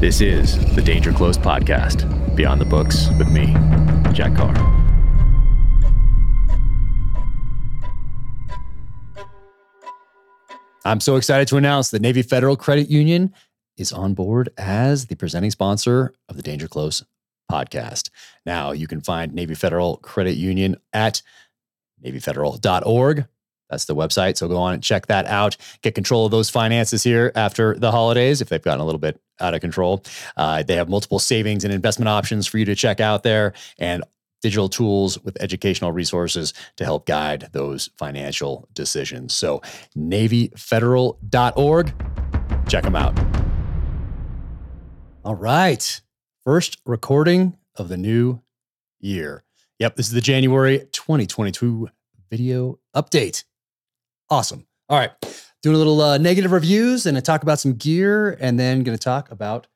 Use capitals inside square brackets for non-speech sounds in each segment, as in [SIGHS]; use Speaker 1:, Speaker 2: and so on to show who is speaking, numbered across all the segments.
Speaker 1: This is the Danger Close podcast, Beyond the Books with me, Jack Carr. I'm so excited to announce that Navy Federal Credit Union is on board as the presenting sponsor of the Danger Close podcast. Now you can find Navy Federal Credit Union at navyfederal.org. That's the website. So go on and check that out. Get control of those finances here after the holidays if they've gotten a little bit out of control. Uh, they have multiple savings and investment options for you to check out there and digital tools with educational resources to help guide those financial decisions. So, NavyFederal.org, check them out. All right. First recording of the new year. Yep, this is the January 2022 video update. Awesome. All right. Doing a little uh, negative reviews and I talk about some gear and then going to talk about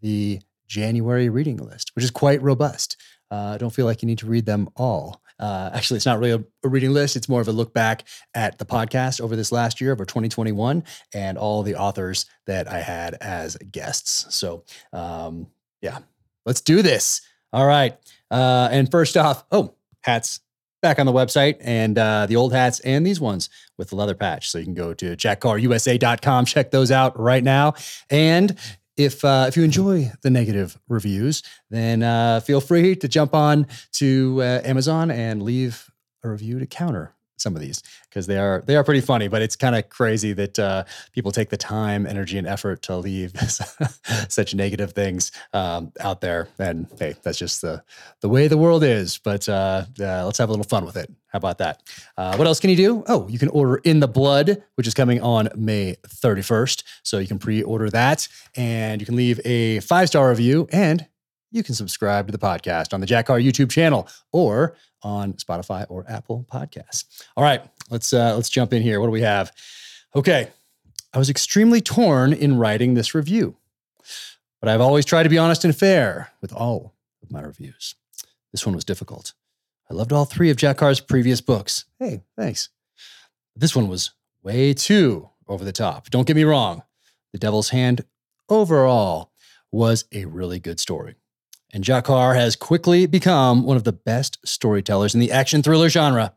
Speaker 1: the January reading list, which is quite robust. Uh, I don't feel like you need to read them all. Uh, actually, it's not really a, a, reading list. It's more of a look back at the podcast over this last year, over 2021, and all the authors that I had as guests. So, um, yeah, let's do this. All right. Uh, and first off, oh, hats back on the website and uh, the old hats and these ones with the leather patch. So you can go to jackcarusa.com, check those out right now. And if uh, if you enjoy the negative reviews, then uh, feel free to jump on to uh, Amazon and leave a review to counter some of these because they are they are pretty funny. But it's kind of crazy that uh, people take the time, energy, and effort to leave [LAUGHS] such negative things um, out there. And hey, that's just the the way the world is. But uh, uh, let's have a little fun with it. How about that? Uh, what else can you do? Oh, you can order In the Blood, which is coming on May 31st. So you can pre order that and you can leave a five star review and you can subscribe to the podcast on the Jack Carr YouTube channel or on Spotify or Apple Podcasts. All right, let's uh, let's jump in here. What do we have? Okay, I was extremely torn in writing this review, but I've always tried to be honest and fair with all of my reviews. This one was difficult. I loved all three of Jack Carr's previous books. Hey, thanks. This one was way too over the top. Don't get me wrong. The Devil's Hand overall was a really good story. And Jack Carr has quickly become one of the best storytellers in the action thriller genre.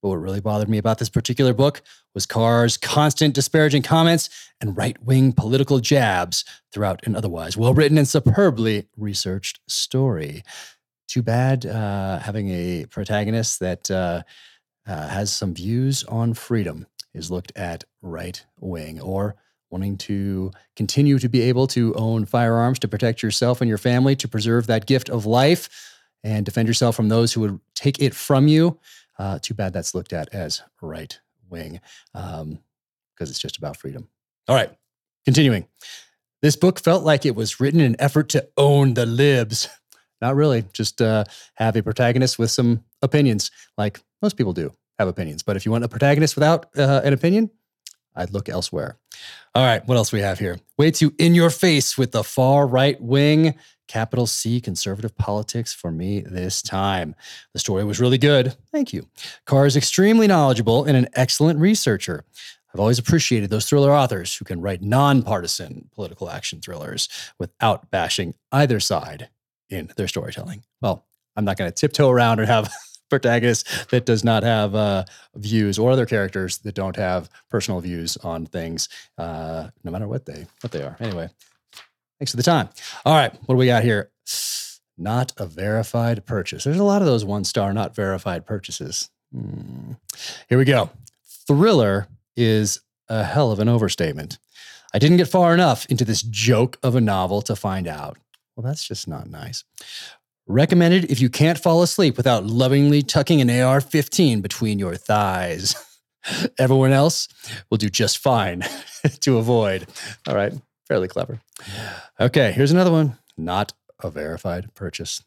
Speaker 1: But what really bothered me about this particular book was Carr's constant disparaging comments and right wing political jabs throughout an otherwise well written and superbly researched story. Too bad uh, having a protagonist that uh, uh, has some views on freedom is looked at right wing or wanting to continue to be able to own firearms to protect yourself and your family, to preserve that gift of life and defend yourself from those who would take it from you. Uh, too bad that's looked at as right wing because um, it's just about freedom. All right, continuing. This book felt like it was written in an effort to own the libs. [LAUGHS] Not really, just uh, have a protagonist with some opinions, like most people do have opinions. But if you want a protagonist without uh, an opinion, I'd look elsewhere. All right, what else we have here? Way too in your face with the far right wing, capital C conservative politics for me this time. The story was really good. Thank you. Carr is extremely knowledgeable and an excellent researcher. I've always appreciated those thriller authors who can write nonpartisan political action thrillers without bashing either side in their storytelling. Well, I'm not going to tiptoe around and have protagonist that does not have uh, views or other characters that don't have personal views on things, uh, no matter what they what they are. Anyway, thanks for the time. All right, what do we got here? Not a verified purchase. There's a lot of those one star not verified purchases. Hmm. Here we go. Thriller is a hell of an overstatement. I didn't get far enough into this joke of a novel to find out. Well, that's just not nice. Recommended if you can't fall asleep without lovingly tucking an AR 15 between your thighs. [LAUGHS] Everyone else will do just fine [LAUGHS] to avoid. All right, fairly clever. Okay, here's another one. Not a verified purchase.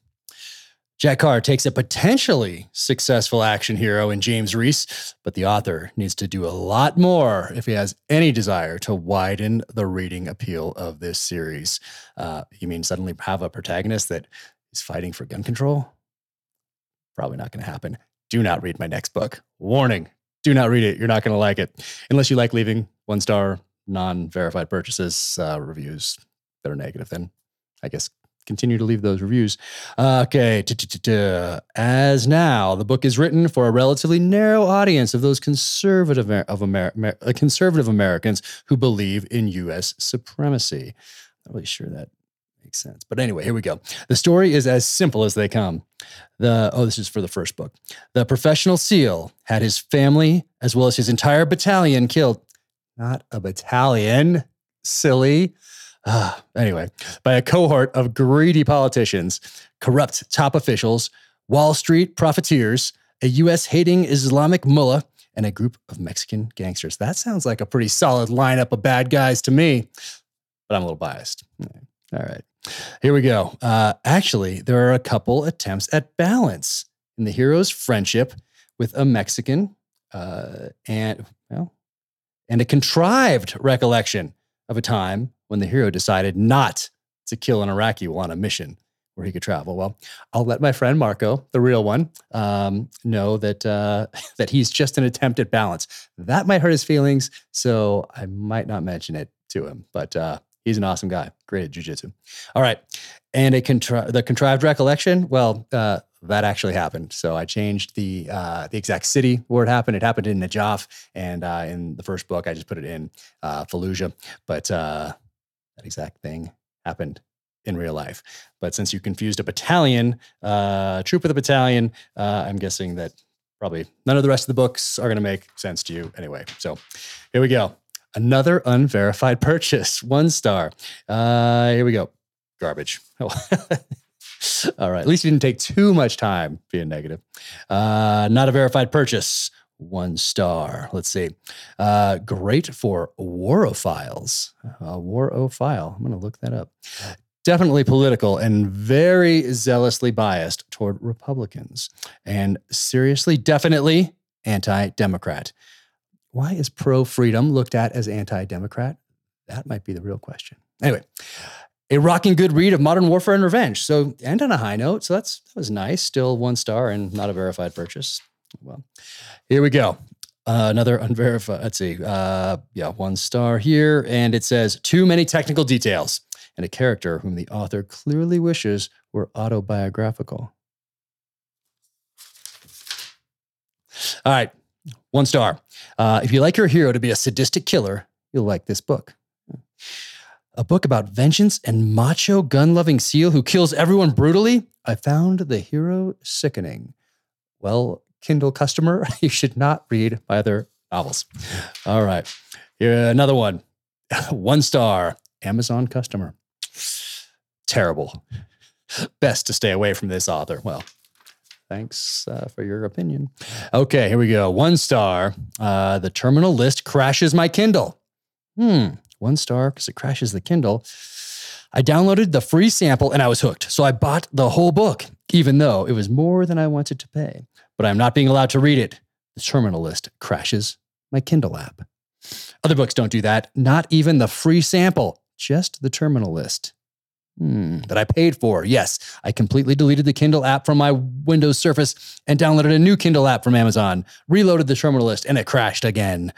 Speaker 1: Jack Carr takes a potentially successful action hero in James Reese, but the author needs to do a lot more if he has any desire to widen the reading appeal of this series. Uh, you mean suddenly have a protagonist that is fighting for gun control? Probably not going to happen. Do not read my next book. Warning do not read it. You're not going to like it unless you like leaving one star, non verified purchases uh, reviews that are negative. Then I guess continue to leave those reviews. Okay. As now, the book is written for a relatively narrow audience of those conservative of Amer- uh, conservative Americans who believe in U.S. supremacy. Not really sure that sense, but anyway, here we go. The story is as simple as they come. The oh, this is for the first book. The professional SEAL had his family as well as his entire battalion killed. Not a battalion, silly. Uh, anyway, by a cohort of greedy politicians, corrupt top officials, Wall Street profiteers, a US hating Islamic mullah, and a group of Mexican gangsters. That sounds like a pretty solid lineup of bad guys to me, but I'm a little biased. All right, here we go. Uh, actually, there are a couple attempts at balance in the hero's friendship with a Mexican uh, and, well, and a contrived recollection of a time when the hero decided not to kill an Iraqi while on a mission where he could travel. Well, I'll let my friend Marco, the real one, um, know that uh, [LAUGHS] that he's just an attempt at balance. That might hurt his feelings, so I might not mention it to him. But uh, he's an awesome guy, great at jujitsu. All right, and a contri- the contrived recollection. Well, uh, that actually happened. So I changed the uh, the exact city where it happened. It happened in Najaf, and uh, in the first book, I just put it in uh, Fallujah. But uh, that exact thing happened in real life. But since you confused a battalion, uh, troop with a battalion, uh, I'm guessing that probably none of the rest of the books are going to make sense to you anyway. So here we go. Another unverified purchase, one star. Uh, here we go. Garbage. [LAUGHS] All right. At least you didn't take too much time being negative. Uh, not a verified purchase one star. Let's see. Uh, great for warophiles. Uh, warophile. I'm going to look that up. Definitely political and very zealously biased toward Republicans. And seriously, definitely anti Democrat. Why is pro freedom looked at as anti Democrat? That might be the real question. Anyway, a rocking good read of Modern Warfare and Revenge. So, and on a high note. So, that's that was nice. Still one star and not a verified purchase. Well, here we go. Uh, another unverified. Let's see. Uh, yeah, one star here. And it says too many technical details and a character whom the author clearly wishes were autobiographical. All right, one star. Uh, if you like your hero to be a sadistic killer, you'll like this book. A book about vengeance and macho gun loving SEAL who kills everyone brutally? I found the hero sickening. Well, Kindle customer, [LAUGHS] you should not read my other novels. All right. Here, another one. [LAUGHS] one star, Amazon customer. Terrible. Best to stay away from this author. Well, thanks uh, for your opinion. Okay, here we go. One star. Uh, the terminal list crashes my Kindle. Hmm, one star because it crashes the Kindle. I downloaded the free sample and I was hooked. So I bought the whole book, even though it was more than I wanted to pay but I'm not being allowed to read it. The terminal list crashes my Kindle app. Other books don't do that, not even the free sample, just the terminal list. Hmm, that I paid for. Yes, I completely deleted the Kindle app from my Windows Surface and downloaded a new Kindle app from Amazon, reloaded the terminal list, and it crashed again.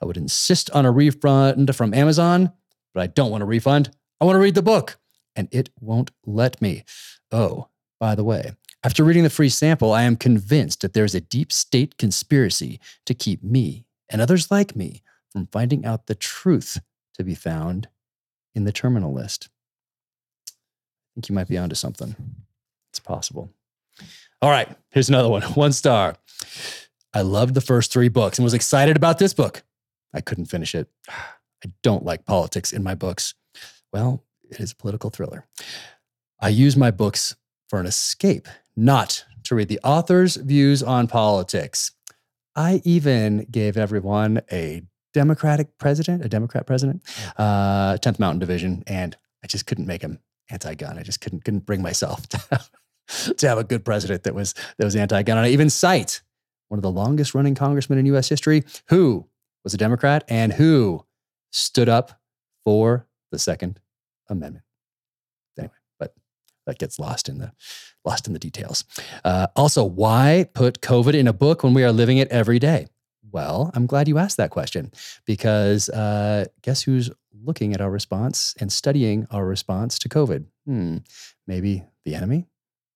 Speaker 1: I would insist on a refund from Amazon, but I don't want a refund. I want to read the book, and it won't let me. Oh, by the way, after reading the free sample, I am convinced that there is a deep state conspiracy to keep me and others like me from finding out the truth to be found in the terminal list. I think you might be onto something. It's possible. All right, here's another one. [LAUGHS] One star. I loved the first three books and was excited about this book. I couldn't finish it. [SIGHS] I don't like politics in my books. Well, it is a political thriller. I use my books for an escape not to read the author's views on politics. I even gave everyone a Democratic president, a Democrat president, uh, 10th Mountain Division, and I just couldn't make him anti-gun. I just couldn't couldn't bring myself [LAUGHS] to have, to have a good president that was that was anti-gun. And I even cite one of the longest running congressmen in U.S. history who was a Democrat and who stood up for the Second Amendment Anyway, but that gets lost in the lost in the details. Uh, also, why put COVID in a book when we are living it every day? Well, I'm glad you asked that question because uh, guess who's looking at our response and studying our response to COVID? hmm, maybe the enemy?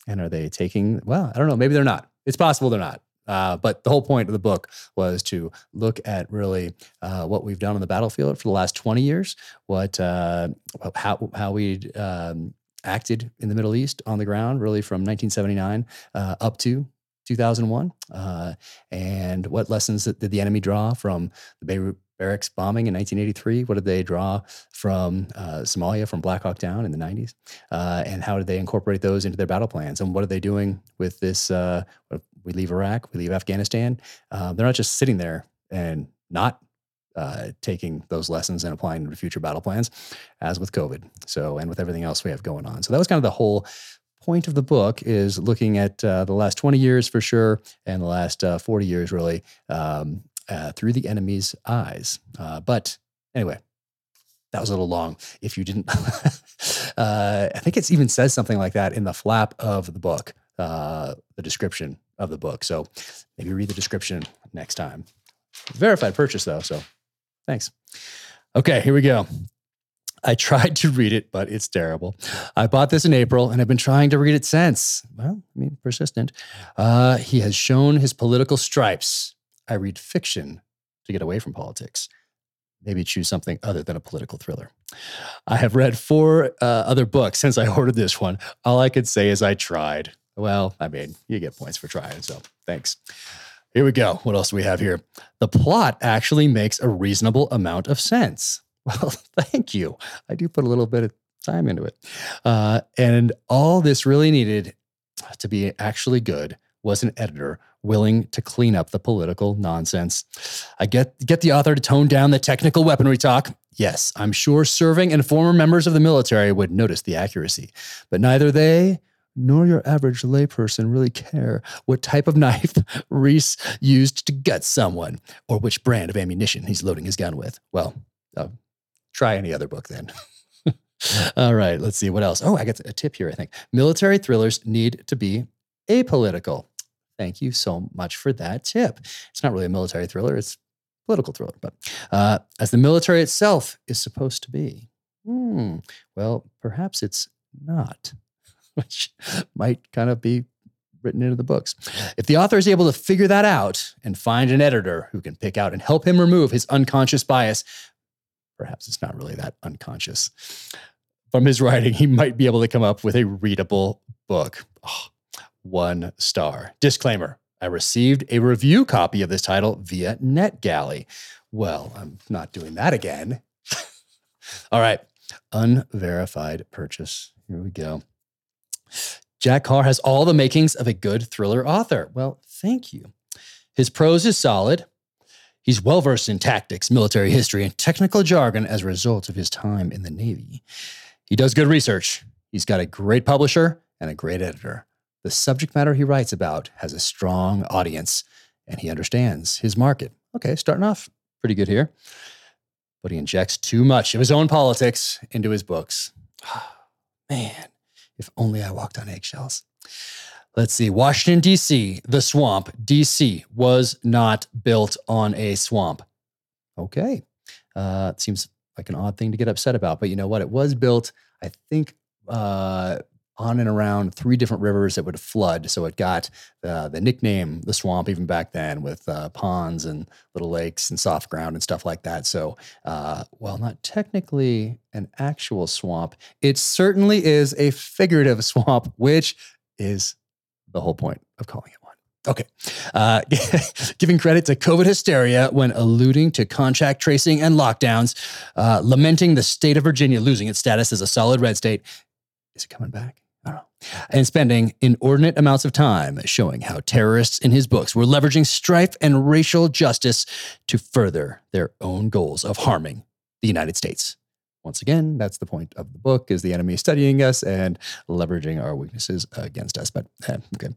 Speaker 1: And are they taking, well, I don't know, maybe they're not. It's possible they're not. Uh, but the whole point of the book was to look at really uh, what we've done on the battlefield for the last 20 years, what uh, how how we um, acted in the Middle East on the ground, really from 1979 uh, up to 2001, uh, and what lessons did the enemy draw from the Beirut barracks bombing in 1983? What did they draw from uh, Somalia, from Black Hawk Down in the 90s? Uh, and how did they incorporate those into their battle plans? And what are they doing with this? Uh, we leave Iraq, we leave Afghanistan. Uh, they're not just sitting there and not uh, taking those lessons and applying them to future battle plans, as with COVID. So, and with everything else we have going on. So that was kind of the whole point of the book is looking at uh, the last 20 years for sure and the last uh, 40 years really um, uh, through the enemy's eyes. Uh, but anyway, that was a little long. If you didn't, [LAUGHS] uh, I think it even says something like that in the flap of the book, uh, the description of the book. So maybe read the description next time. Verified purchase though, so thanks. Okay, here we go. I tried to read it, but it's terrible. I bought this in April and I've been trying to read it since. Well, I mean, persistent. Uh, he has shown his political stripes. I read fiction to get away from politics. Maybe choose something other than a political thriller. I have read four uh, other books since I [LAUGHS] ordered this one. All I could say is I tried. Well, I mean, you get points for trying, so thanks. Here we go. What else do we have here? The plot actually makes a reasonable amount of sense. Well, [LAUGHS] thank you. I do put a little bit of time into it. Uh, and all this really needed to be actually good was an editor willing to clean up the political nonsense. I get get the author to tone down the technical weaponry talk. Yes, I'm sure serving and former members of the military would notice the accuracy, but neither they nor your average layperson really care what type of [LAUGHS] knife Reese used to gut someone or which brand of ammunition he's loading his gun with. Well, uh, try any other book then. [LAUGHS] All right, let's see what else. Oh, I got a tip here, I think. Military thrillers need to be apolitical. Thank you so much for that tip. It's not really a military thriller, it's political thriller, but uh, as the military itself is supposed to be. Hmm, well, perhaps it's not, [LAUGHS] which might kind of be written into the books. If the author is able to figure that out and find an editor who can pick out and help him remove his unconscious bias, perhaps it's not really that unconscious. From his writing, he might be able to come up with a readable book. Oh, one star. Disclaimer I received a review copy of this title via NetGalley. Well, I'm not doing that again. [LAUGHS] All right. Unverified purchase. Here we go. Jack Carr has all the makings of a good thriller author. Well, thank you. His prose is solid. He's well versed in tactics, military history, and technical jargon as a result of his time in the Navy. He does good research. He's got a great publisher and a great editor. The subject matter he writes about has a strong audience and he understands his market. Okay, starting off pretty good here. But he injects too much of his own politics into his books. [SIGHS] Man, if only I walked on eggshells. Let's see. Washington, D.C., the swamp. D.C. was not built on a swamp. Okay. Uh, it seems like an odd thing to get upset about, but you know what? It was built, I think, uh, on and around three different rivers that would flood. So it got uh, the nickname the swamp even back then with uh, ponds and little lakes and soft ground and stuff like that. So uh, while not technically an actual swamp, it certainly is a figurative [LAUGHS] swamp, which is the whole point of calling it one. Okay. Uh, [LAUGHS] giving credit to COVID hysteria when alluding to contact tracing and lockdowns, uh, lamenting the state of Virginia losing its status as a solid red state. Is it coming back? I don't know. And spending inordinate amounts of time showing how terrorists in his books were leveraging strife and racial justice to further their own goals of harming the United States. Once again, that's the point of the book is the enemy studying us and leveraging our weaknesses against us. But eh, okay.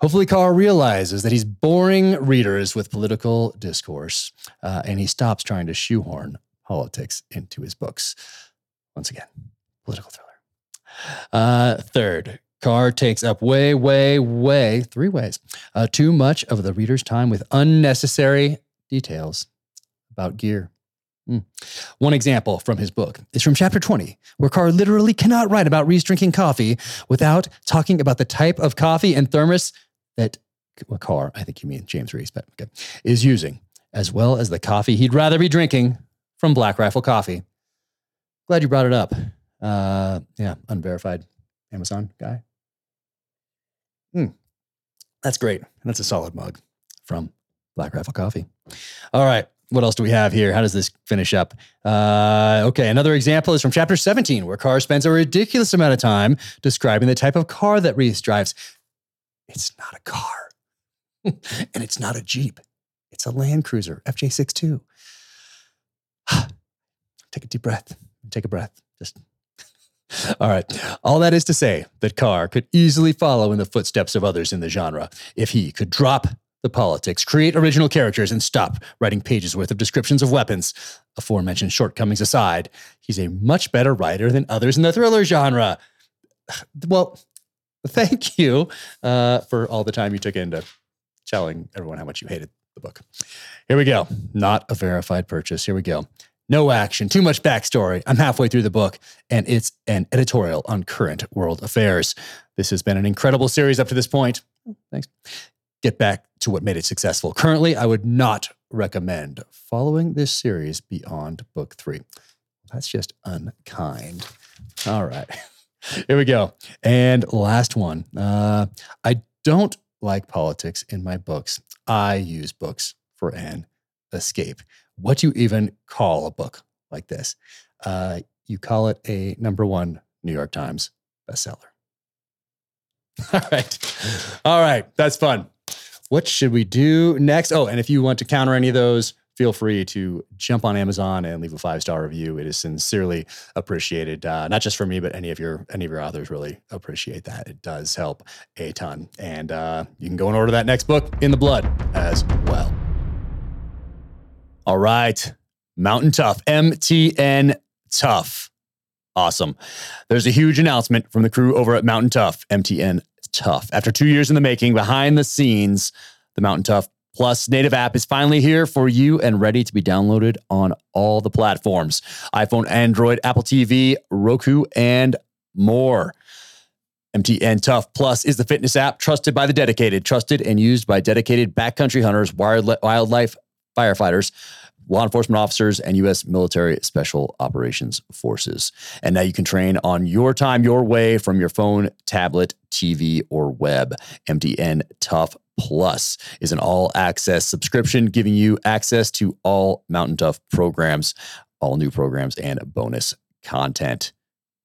Speaker 1: Hopefully Carr realizes that he's boring readers with political discourse uh, and he stops trying to shoehorn politics into his books. Once again, political thriller. Uh, third, Carr takes up way, way, way, three ways, uh, too much of the reader's time with unnecessary details about gear. Mm. One example from his book is from chapter 20, where Carr literally cannot write about Reese drinking coffee without talking about the type of coffee and thermos that well, Carr, I think you mean James Reese, but okay, is using, as well as the coffee he'd rather be drinking from Black Rifle Coffee. Glad you brought it up. Uh, yeah, unverified Amazon guy. Mm, that's great. That's a solid mug from Black Rifle Coffee. All right. What else do we have here? How does this finish up? Uh, okay, another example is from chapter 17, where Carr spends a ridiculous amount of time describing the type of car that Reese drives. It's not a car, [LAUGHS] and it's not a Jeep. It's a Land Cruiser FJ62. [SIGHS] Take a deep breath. Take a breath. Just [LAUGHS] all right. All that is to say that Carr could easily follow in the footsteps of others in the genre if he could drop the politics, create original characters, and stop writing pages worth of descriptions of weapons. Aforementioned shortcomings aside, he's a much better writer than others in the thriller genre. [SIGHS] Well, [LAUGHS] thank you uh, for all the time you took into telling everyone how much you hated the book. Here we go. Not a verified purchase. Here we go. No action, too much backstory. I'm halfway through the book, and it's an editorial on current world affairs. This has been an incredible series up to this point. Thanks. Get back to what made it successful. Currently, I would not recommend following this series beyond book three. That's just unkind. All right. [LAUGHS] Here we go. And last one. Uh, I don't like politics in my books. I use books for an escape. What do you even call a book like this? Uh, you call it a number one New York Times bestseller. [LAUGHS] All right. All right. That's fun. What should we do next? Oh, and if you want to counter any of those, feel free to jump on Amazon and leave a five star review. It is sincerely appreciated, uh, not just for me, but any of your any of your authors really appreciate that. It does help a ton, and uh, you can go and order that next book in the blood as well. All right. Mountain Tough, MTN Tough. Awesome. There's a huge announcement from the crew over at Mountain Tough, MTN Tough. After two years in the making, behind the scenes, the Mountain Tough Plus native app is finally here for you and ready to be downloaded on all the platforms iPhone, Android, Apple TV, Roku, and more. MTN Tough Plus is the fitness app trusted by the dedicated, trusted and used by dedicated backcountry hunters, wildlife firefighters, law enforcement officers, and U.S. military special operations forces. And now you can train on your time, your way from your phone, tablet, TV, or web. MTN Tough Plus is an all access subscription giving you access to all Mountain Tough programs, all new programs, and bonus content.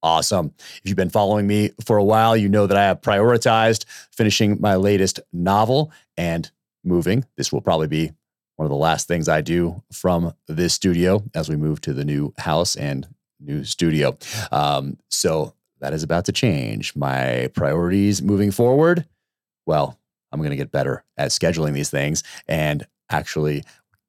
Speaker 1: Awesome. If you've been following me for a while, you know that I have prioritized finishing my latest novel and moving. This will probably be one of the last things I do from this studio as we move to the new house and new studio. Um, so that is about to change. My priorities moving forward, well, I'm going to get better at scheduling these things and actually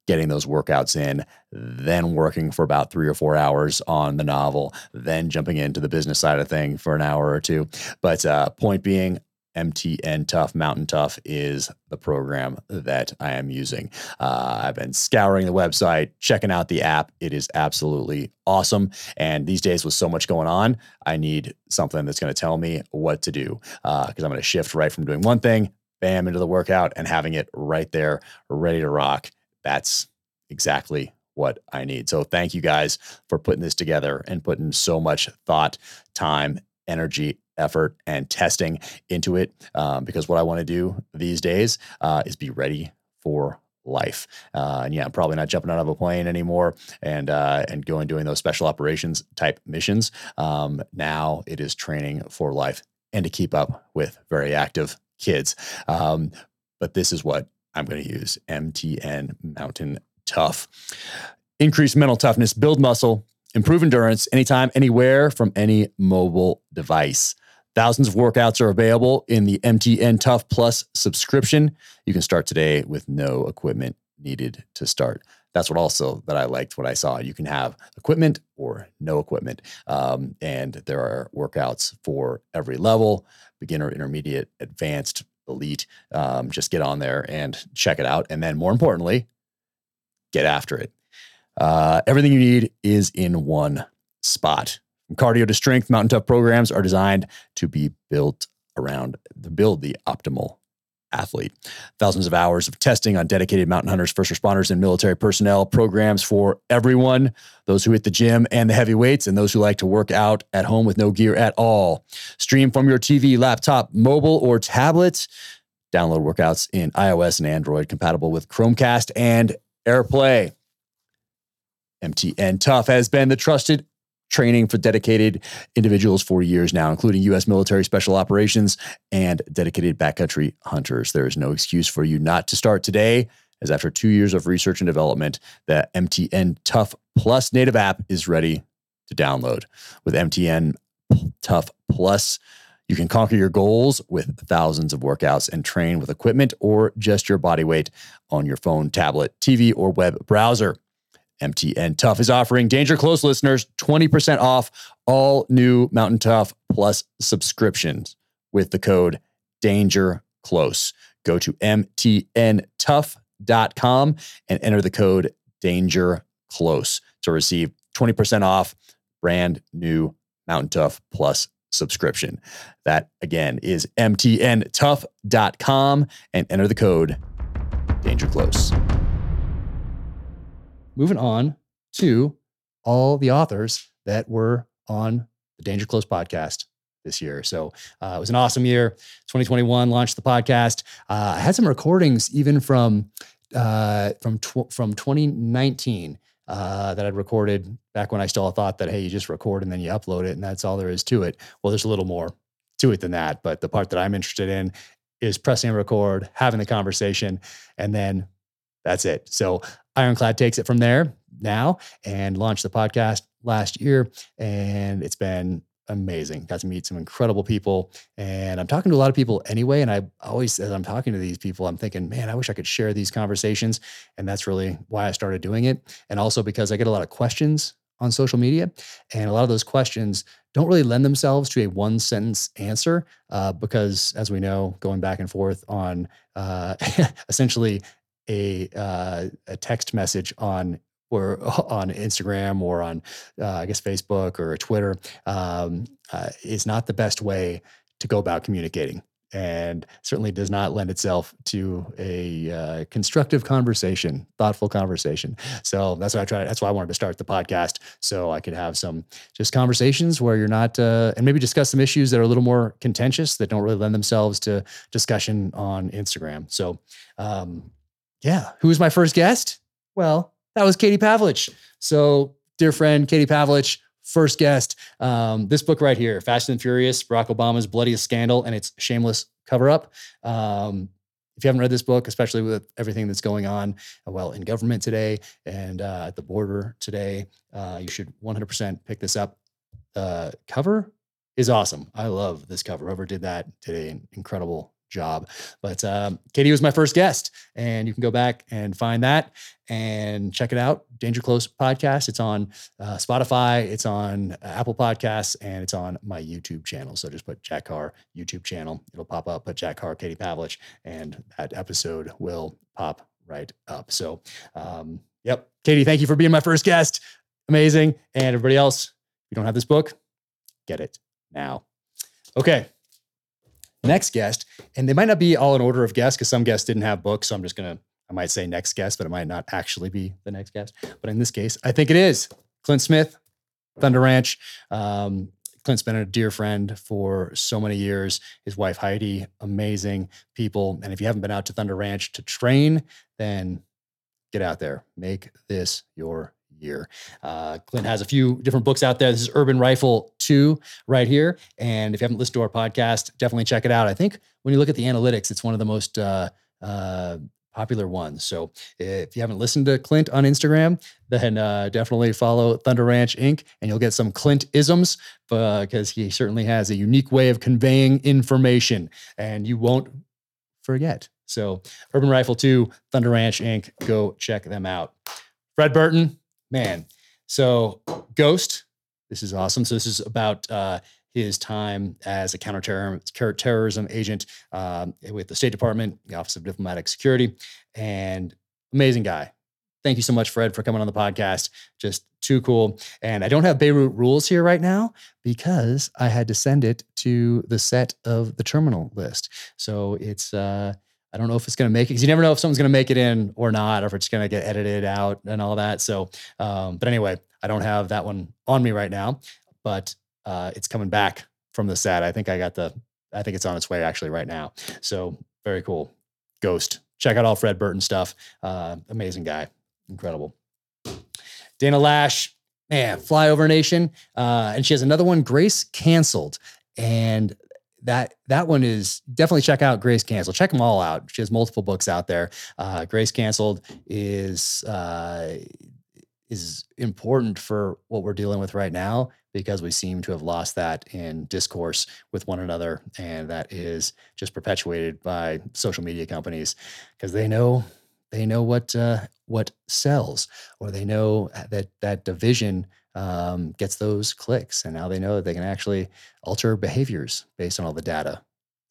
Speaker 1: getting those workouts in, then working for about three or four hours on the novel, then jumping into the business side of thing for an hour or two. But uh, point being, MTN Tough Mountain Tough is the program that I am using. Uh, I've been scouring the website, checking out the app. It is absolutely awesome. And these days, with so much going on, I need something that's going to tell me what to do because uh, I'm going to shift right from doing one thing, bam, into the workout and having it right there, ready to rock. That's exactly what I need. So thank you guys for putting this together and putting so much thought, time, energy, effort and testing into it um, because what I want to do these days uh, is be ready for life. Uh, and yeah, I'm probably not jumping out of a plane anymore and uh, and going doing those special operations type missions. Um, now it is training for life and to keep up with very active kids. Um, but this is what I'm going to use: MTN Mountain Tough. Increase mental toughness, build muscle, improve endurance anytime, anywhere from any mobile device. Thousands of workouts are available in the MTN Tough Plus subscription. You can start today with no equipment needed to start. That's what also that I liked what I saw. You can have equipment or no equipment, um, and there are workouts for every level: beginner, intermediate, advanced, elite. Um, just get on there and check it out, and then more importantly, get after it. Uh, everything you need is in one spot. Cardio to strength, Mountain Tough programs are designed to be built around to build the optimal athlete. Thousands of hours of testing on dedicated mountain hunters, first responders, and military personnel, programs for everyone those who hit the gym and the heavy weights, and those who like to work out at home with no gear at all. Stream from your TV, laptop, mobile, or tablet. Download workouts in iOS and Android, compatible with Chromecast and AirPlay. MTN Tough has been the trusted training for dedicated individuals for years now, including U.S. military special operations and dedicated backcountry hunters. There is no excuse for you not to start today, as after two years of research and development, the MTN Tough Plus native app is ready to download. With MTN Tough Plus, you can conquer your goals with thousands of workouts and train with equipment or just your body weight on your phone, tablet, TV, or web browser. MTN Tough is offering Danger Close listeners 20% off all new Mountain Tough Plus subscriptions with the code Danger Close. Go to mtntough.com and enter the code Danger Close to receive 20% off brand new Mountain Tough Plus subscription. That again is mtntough.com and enter the code Danger Close moving on to all the authors that were on the Danger Close podcast this year. So uh, it was an awesome year. 2021 launched the podcast. Uh, I had some recordings even from uh, from tw- from 2019 uh, that I'd recorded back when I still thought that hey, you just record and then you upload it and that's all there is to it. Well, there's a little more to it than that. But the part that I'm interested in is pressing record, having the conversation, and then that's it. So Ironclad takes it from there now and launched the podcast last year. And it's been amazing. Got to meet some incredible people. And I'm talking to a lot of people anyway. And I always, as I'm talking to these people, I'm thinking, man, I wish I could share these conversations. And that's really why I started doing it. And also because I get a lot of questions on social media. And a lot of those questions don't really lend themselves to a one sentence answer uh, because, as we know, going back and forth on uh, [LAUGHS] essentially a uh, a text message on or [LAUGHS] on Instagram or on uh, I guess Facebook or Twitter um, uh, is not the best way to go about communicating and certainly does not lend itself to a uh, constructive conversation, thoughtful conversation. So that's why I tried. That's why I wanted to start the podcast so I could have some just conversations where you're not, uh, and maybe discuss some issues that are a little more contentious that don't really lend themselves to discussion on Instagram. So um, yeah. Who was my first guest? Well, that was Katie Pavlich. So, dear friend, Katie Pavlich, first guest. Um, this book right here, Fast and Furious, Barack Obama's Bloodiest Scandal and its Shameless Cover Up. Um, if you haven't read this book, especially with everything that's going on, uh, well, in government today and uh, at the border today, uh, you should 100% pick this up. Uh, cover is awesome. I love this cover. Whoever did that did an incredible job. But um, Katie was my first guest, and you can go back and find that and check it out. Danger Close podcast. It's on uh, Spotify, it's on uh, Apple Podcasts, and it's on my YouTube channel. So just put Jack Carr YouTube channel. It'll pop up. Put Jack Carr, Katie Pavlich, and that episode will pop right up. So, um, yep, Katie, thank you for being my first guest. Amazing. And everybody else, if you don't have this book, get it now. Okay next guest. And they might not be all in order of guests because some guests didn't have books. So I'm just going to, I might say next guest, but it might not actually be the next guest. But in this case, I think it is Clint Smith, Thunder Ranch. Um, Clint's been a dear friend for so many years. His wife Heidi, amazing people. And if you haven't been out to Thunder Ranch to train, then get out there. Make this your year. Uh, Clint has a few different books out there. This is Urban Rifle 2 right here. And if you haven't listened to our podcast, definitely check it out. I think when you look at the analytics, it's one of the most uh, uh, popular ones. So if you haven't listened to Clint on Instagram, then uh, definitely follow Thunder Ranch Inc. and you'll get some Clint isms because he certainly has a unique way of conveying information and you won't forget. So Urban Rifle 2, Thunder Ranch Inc. Go check them out. Fred Burton, man. So Ghost, this is awesome. So this is about uh, his time as a counterterrorism agent um, with the State Department, the Office of Diplomatic Security, and amazing guy. thank you so much, Fred, for coming on the podcast. Just too cool. And I don't have Beirut rules here right now because I had to send it to the set of the terminal list. So it's uh I don't know if it's going to make it because you never know if someone's going to make it in or not, or if it's going to get edited out and all that. So, um, but anyway, I don't have that one on me right now, but uh, it's coming back from the set. I think I got the, I think it's on its way actually right now. So very cool. Ghost. Check out all Fred Burton stuff. Uh, amazing guy. Incredible. Dana Loesch, man, Flyover Nation. Uh, and she has another one, Grace Canceled. And that that one is definitely check out Grace Canceled. Check them all out. She has multiple books out there. Uh, Grace Canceled is uh, is important for what we're dealing with right now because we seem to have lost that in discourse with one another, and that is just perpetuated by social media companies because they know they know what uh, what sells, or they know that that division um, gets those clicks. And now they know that they can actually alter behaviors based on all the data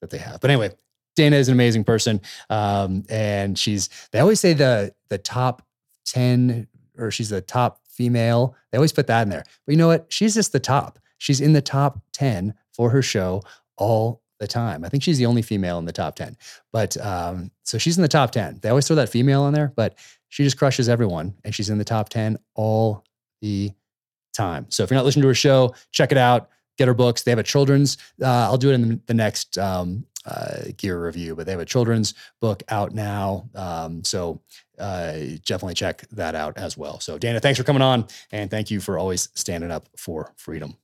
Speaker 1: that they have. But anyway, Dana is an amazing person. Um, and she's, they always say the, the top 10 or she's the top female. They always put that in there. But you know what? She's just the top. She's in the top 10 for her show all the time. I think she's the only female in the top 10. But um, so she's in the top 10. They always throw that female on there, but she just crushes everyone and she's in the top 10 all the time. So if you're not listening to her show, check it out. Get her books. They have a children's. Uh, I'll do it in the next um, uh, gear review, but they have a children's book out now. Um, so uh, definitely check that out as well. So Dana, thanks for coming on, and thank you for always standing up for freedom.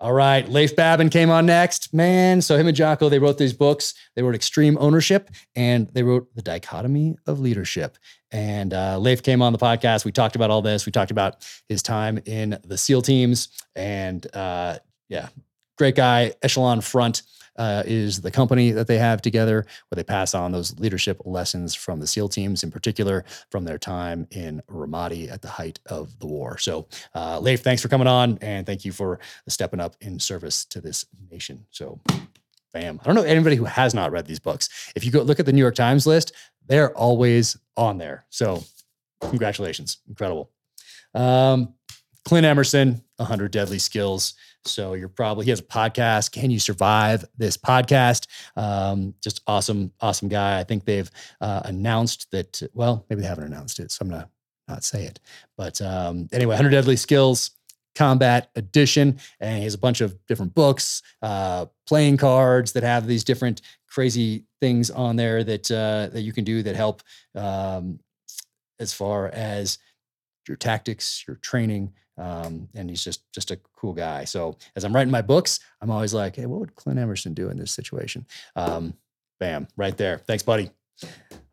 Speaker 1: All right, Leif Babin came on next, man. So him and Jocko, they wrote these books. They wrote Extreme Ownership, and they wrote The Dichotomy of Leadership. And uh, Leif came on the podcast. We talked about all this. We talked about his time in the SEAL teams. And uh, yeah, great guy. Echelon Front uh, is the company that they have together where they pass on those leadership lessons from the SEAL teams, in particular from their time in Ramadi at the height of the war. So, uh, Leif, thanks for coming on. And thank you for stepping up in service to this nation. So, bam. I don't know anybody who has not read these books. If you go look at the New York Times list, they're always on there. So congratulations. Incredible. Um, Clint Emerson, 100 Deadly Skills. So you're probably, he has a podcast. Can you survive this podcast? Um, just awesome, awesome guy. I think they've uh, announced that, well, maybe they haven't announced it. So I'm going to not say it. But um, anyway, 100 Deadly Skills combat edition and he has a bunch of different books uh, playing cards that have these different crazy things on there that uh, that you can do that help um, as far as your tactics your training um, and he's just just a cool guy. So as i'm writing my books i'm always like hey what would clint emerson do in this situation? Um, bam right there. Thanks buddy.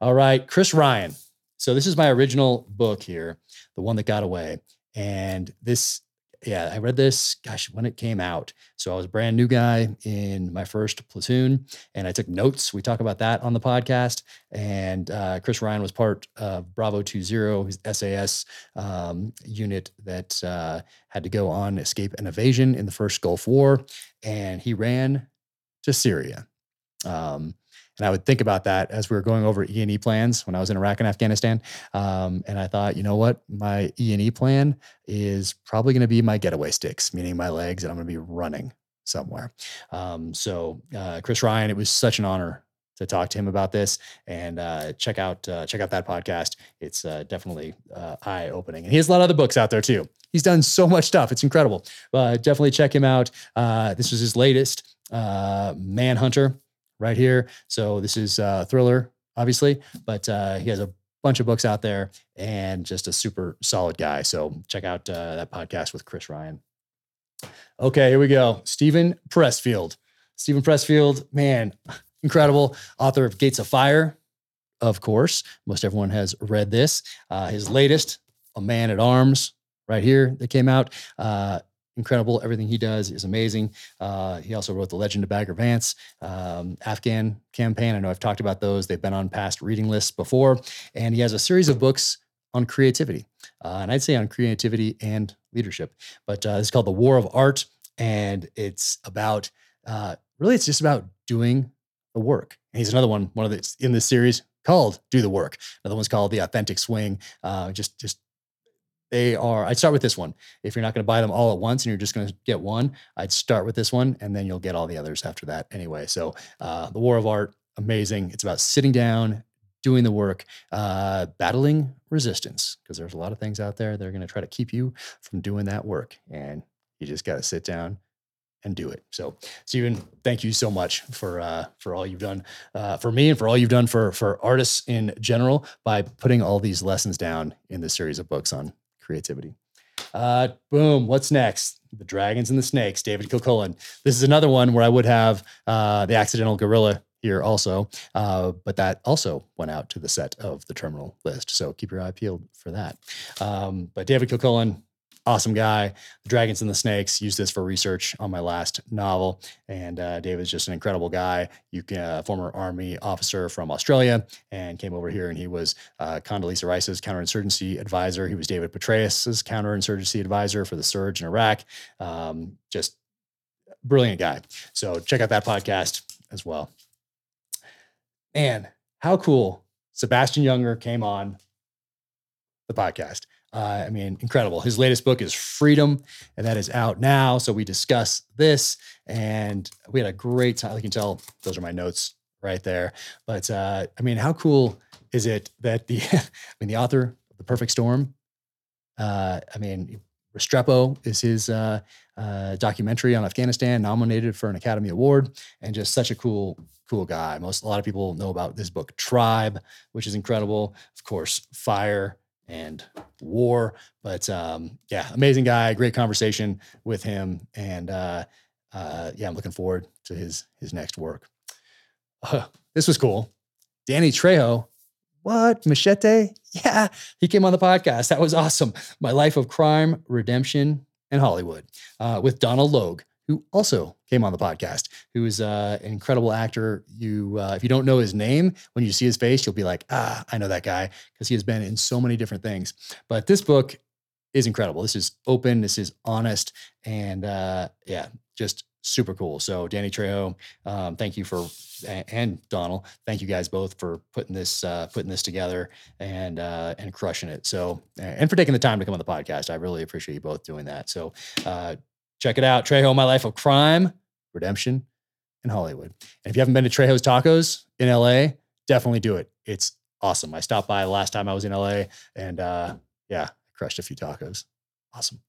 Speaker 1: All right chris ryan. So this is my original book here the one that got away. And this yeah, I read this, gosh, when it came out. So I was a brand new guy in my first platoon and I took notes. We talk about that on the podcast. And uh, Chris Ryan was part of Bravo 20, his SAS um, unit that uh, had to go on escape and evasion in the first Gulf War. And he ran to Syria. Um, and I would think about that as we were going over E and E plans when I was in Iraq and Afghanistan. Um, and I thought, you know what, my E and E plan is probably going to be my getaway sticks, meaning my legs, and I'm going to be running somewhere. Um, so uh, Chris Ryan, it was such an honor to talk to him about this and uh, check out uh, check out that podcast. It's uh, definitely uh, eye opening, and he has a lot of other books out there too. He's done so much stuff; it's incredible. But definitely check him out. Uh, this was his latest, Manhunter right here. So this is a thriller, obviously, but uh, he has a bunch of books out there and just a super solid guy. So check out uh, that podcast with Chris Ryan. Okay, here we go. Steven Pressfield. Steven Pressfield, man, [LAUGHS] incredible author of Gates of Fire. Of course, most everyone has read this. Uh, his latest, A Man at Arms, right here that came out. Uh, incredible. Everything he does is amazing. Uh, he also wrote The Legend of Bagger Vance, um, Afghan campaign. I know I've talked about those. They've been on past reading lists before. And he has a series of books on creativity. Uh, and I'd say on creativity and leadership. But uh, it's called The War of Art. And it's about, uh, really, it's just about doing the work. And he's another one, one of the, in this series called Do the Work. Another one's called The Authentic Swing. Uh, just, just they are. I'd start with this one. If you're not going to buy them all at once and you're just going to get one, I'd start with this one, and then you'll get all the others after that anyway. So, uh, The War of Art, amazing. It's about sitting down, doing the work, uh, battling resistance, because there's a lot of things out there that are going to try to keep you from doing that work, and you just got to sit down and do it. So, Steven, thank you so much for uh, for all you've done uh, for me and for all you've done for for artists in general by putting all these lessons down in this series of books on creativity. Uh, boom. What's next? The Dragons and the Snakes, David Kilcullen. This is another one where I would have uh, the Accidental Guerrilla here also, uh, but that also went out to the set of the terminal list. So keep your eye peeled for that. Um, but David Kilcullen, awesome guy. The Dragons and the Snakes used this for research on my last novel, and uh, David's just an incredible guy. You can uh, former Army officer from Australia and came over here, and he was uh, Condoleezza Rice's counterinsurgency advisor. He was David Petraeus's counterinsurgency advisor for the surge in Iraq. Um, just brilliant guy. So check out that podcast as well. And how cool! Sebastian Junger came on the podcast. Uh, I mean, incredible. His latest book is Freedom, and that is out now. So we discuss this, and we had a great time. You can tell those are my notes right there. But uh, I mean, how cool is it that the, [LAUGHS] I mean, the author of The Perfect Storm, uh, I mean, Restrepo is his uh, uh, documentary on Afghanistan, nominated for an Academy Award, and just such a cool, cool guy. Most a lot of people know about this book, Tribe, which is incredible. Of course, Fire and war. But um, yeah, amazing guy, great conversation with him, and uh, uh, yeah, I'm looking forward to his his next work. Uh, this was cool. Danny Trejo, what machete? Yeah, he came on the podcast. That was awesome. My life of crime, redemption, and Hollywood uh, with Donal Logue who also came on the podcast, who is uh, an incredible actor. You, uh, if you don't know his name, when you see his face, you'll be like, ah, I know that guy because he has been in so many different things. But this book is incredible. This is open. This is honest, and uh, yeah, just super cool. So Danny Trejo, um, thank you for and Donal, thank you guys both for putting this uh, putting this together and uh, and crushing it. So and for taking the time to come on the podcast, I really appreciate you both doing that. So uh, Check it out. Trejo, My Life of Crime, Redemption, and Hollywood. And if you haven't been to Trejo's Tacos in LA, definitely do it. It's awesome. I stopped by last time I was in LA and uh, yeah, crushed a few tacos. Awesome.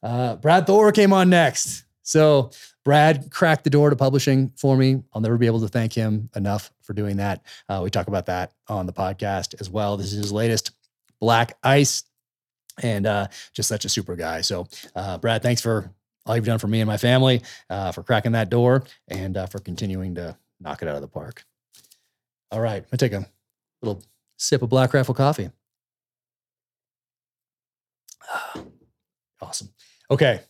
Speaker 1: Uh, Brad Thor came on next. So Brad cracked the door to publishing for me. I'll never be able to thank him enough for doing that. Uh, we talk about that on the podcast as well. This is his latest Black Ice and uh, just such a super guy. So, uh, Brad, thanks for all you've done for me and my family, uh, for cracking that door, and uh, for continuing to knock it out of the park. All right, I'm gonna take a little sip of Black Rifle coffee. [SIGHS] awesome. Okay,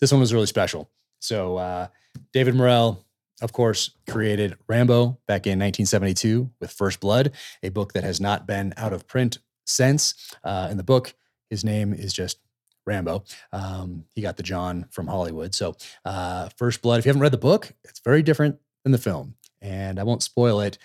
Speaker 1: this one was really special. So uh, David Morrell, of course, created Rambo back in 1972 with First Blood, a book that has not been out of print since. Uh, in the book, his name is just Rambo. Um, he got the John from Hollywood. So, uh, First Blood, if you haven't read the book, it's very different than the film. And I won't spoil it,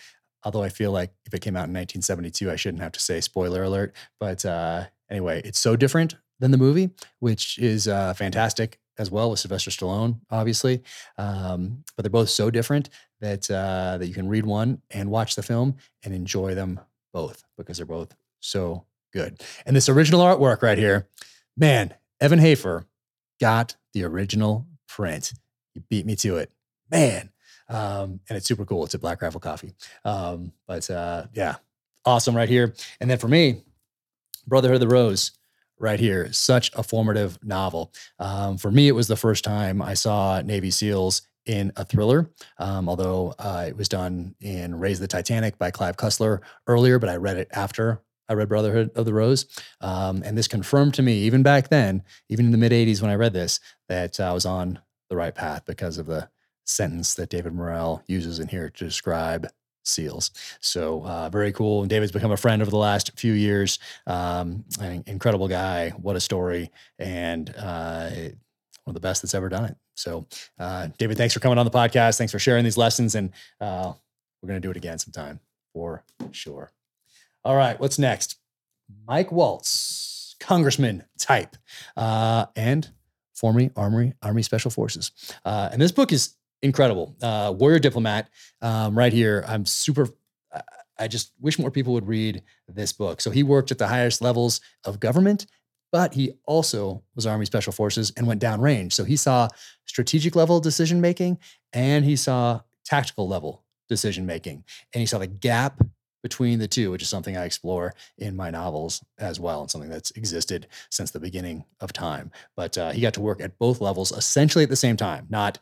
Speaker 1: although I feel like if it came out in 1972, I shouldn't have to say spoiler alert. But uh, anyway, it's so different than the movie, which is uh, fantastic as well with Sylvester Stallone, obviously. Um, but they're both so different that uh, that you can read one and watch the film and enjoy them both because they're both so good. And this original artwork right here man, Evan Hafer got the original print. You beat me to it, man. Um, and it's super cool. It's a Black Rifle Coffee. Um, but uh, yeah, awesome right here. And then for me, Brotherhood of the Rose right here. Such a formative novel. Um, for me, it was the first time I saw Navy SEALs in a thriller, um, although uh, it was done in Raise the Titanic by Clive Cussler earlier, but I read it after I read Brotherhood of the Rose. Um, and this confirmed to me, even back then, even in the mid 80s when I read this, that I was on the right path because of the sentence that David Morrell uses in here to describe seals. So uh, very cool. And David's become a friend over the last few years. Um, an incredible guy. What a story. And uh, one of the best that's ever done it. So, uh, David, thanks for coming on the podcast. Thanks for sharing these lessons. And uh, we're going to do it again sometime for sure. All right, what's next? Mike Waltz, congressman type, uh, and former Army Army Special Forces. Uh, and this book is incredible. Uh, Warrior Diplomat, um, right here. I'm super. I just wish more people would read this book. So he worked at the highest levels of government, but he also was Army Special Forces and went downrange. So he saw strategic level decision making and he saw tactical level decision making, and he saw the gap between the two, which is something I explore in my novels as well, and something that's existed since the beginning of time. But uh, he got to work at both levels essentially at the same time, not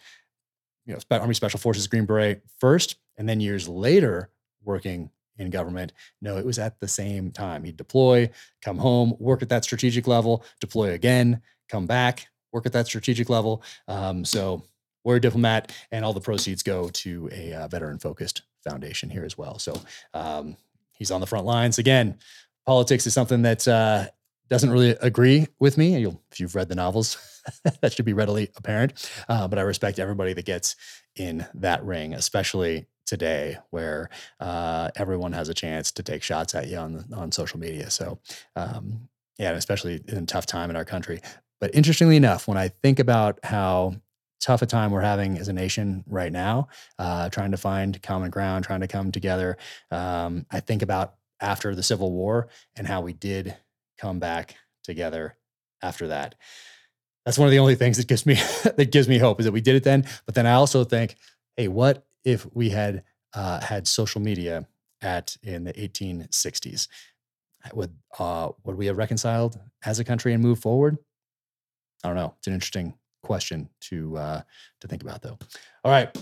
Speaker 1: you know Army Special Forces Green Beret first, and then years later working in government. No, it was at the same time. He'd deploy, come home, work at that strategic level, deploy again, come back, work at that strategic level. Um, so we're a diplomat, and all the proceeds go to a uh, veteran focused foundation here as well. So um, he's on the front lines again. Politics is something that uh, doesn't really agree with me. You'll, if you've read the novels, [LAUGHS] that should be readily apparent. Uh, but I respect everybody that gets in that ring, especially today, where uh, everyone has a chance to take shots at you on on social media. So, um, yeah, especially in a tough time in our country. But interestingly enough, when I think about how tough a time we're having as a nation right now, uh, trying to find common ground, trying to come together, um, I think about after the Civil War and how we did come back together after that. That's one of the only things that gives me [LAUGHS] that gives me hope is that we did it then. But then I also think, hey, what if we had uh, had social media at in the 1860s? Would uh, would we have reconciled as a country and moved forward? I don't know. It's an interesting question to uh, to think about, though. All right,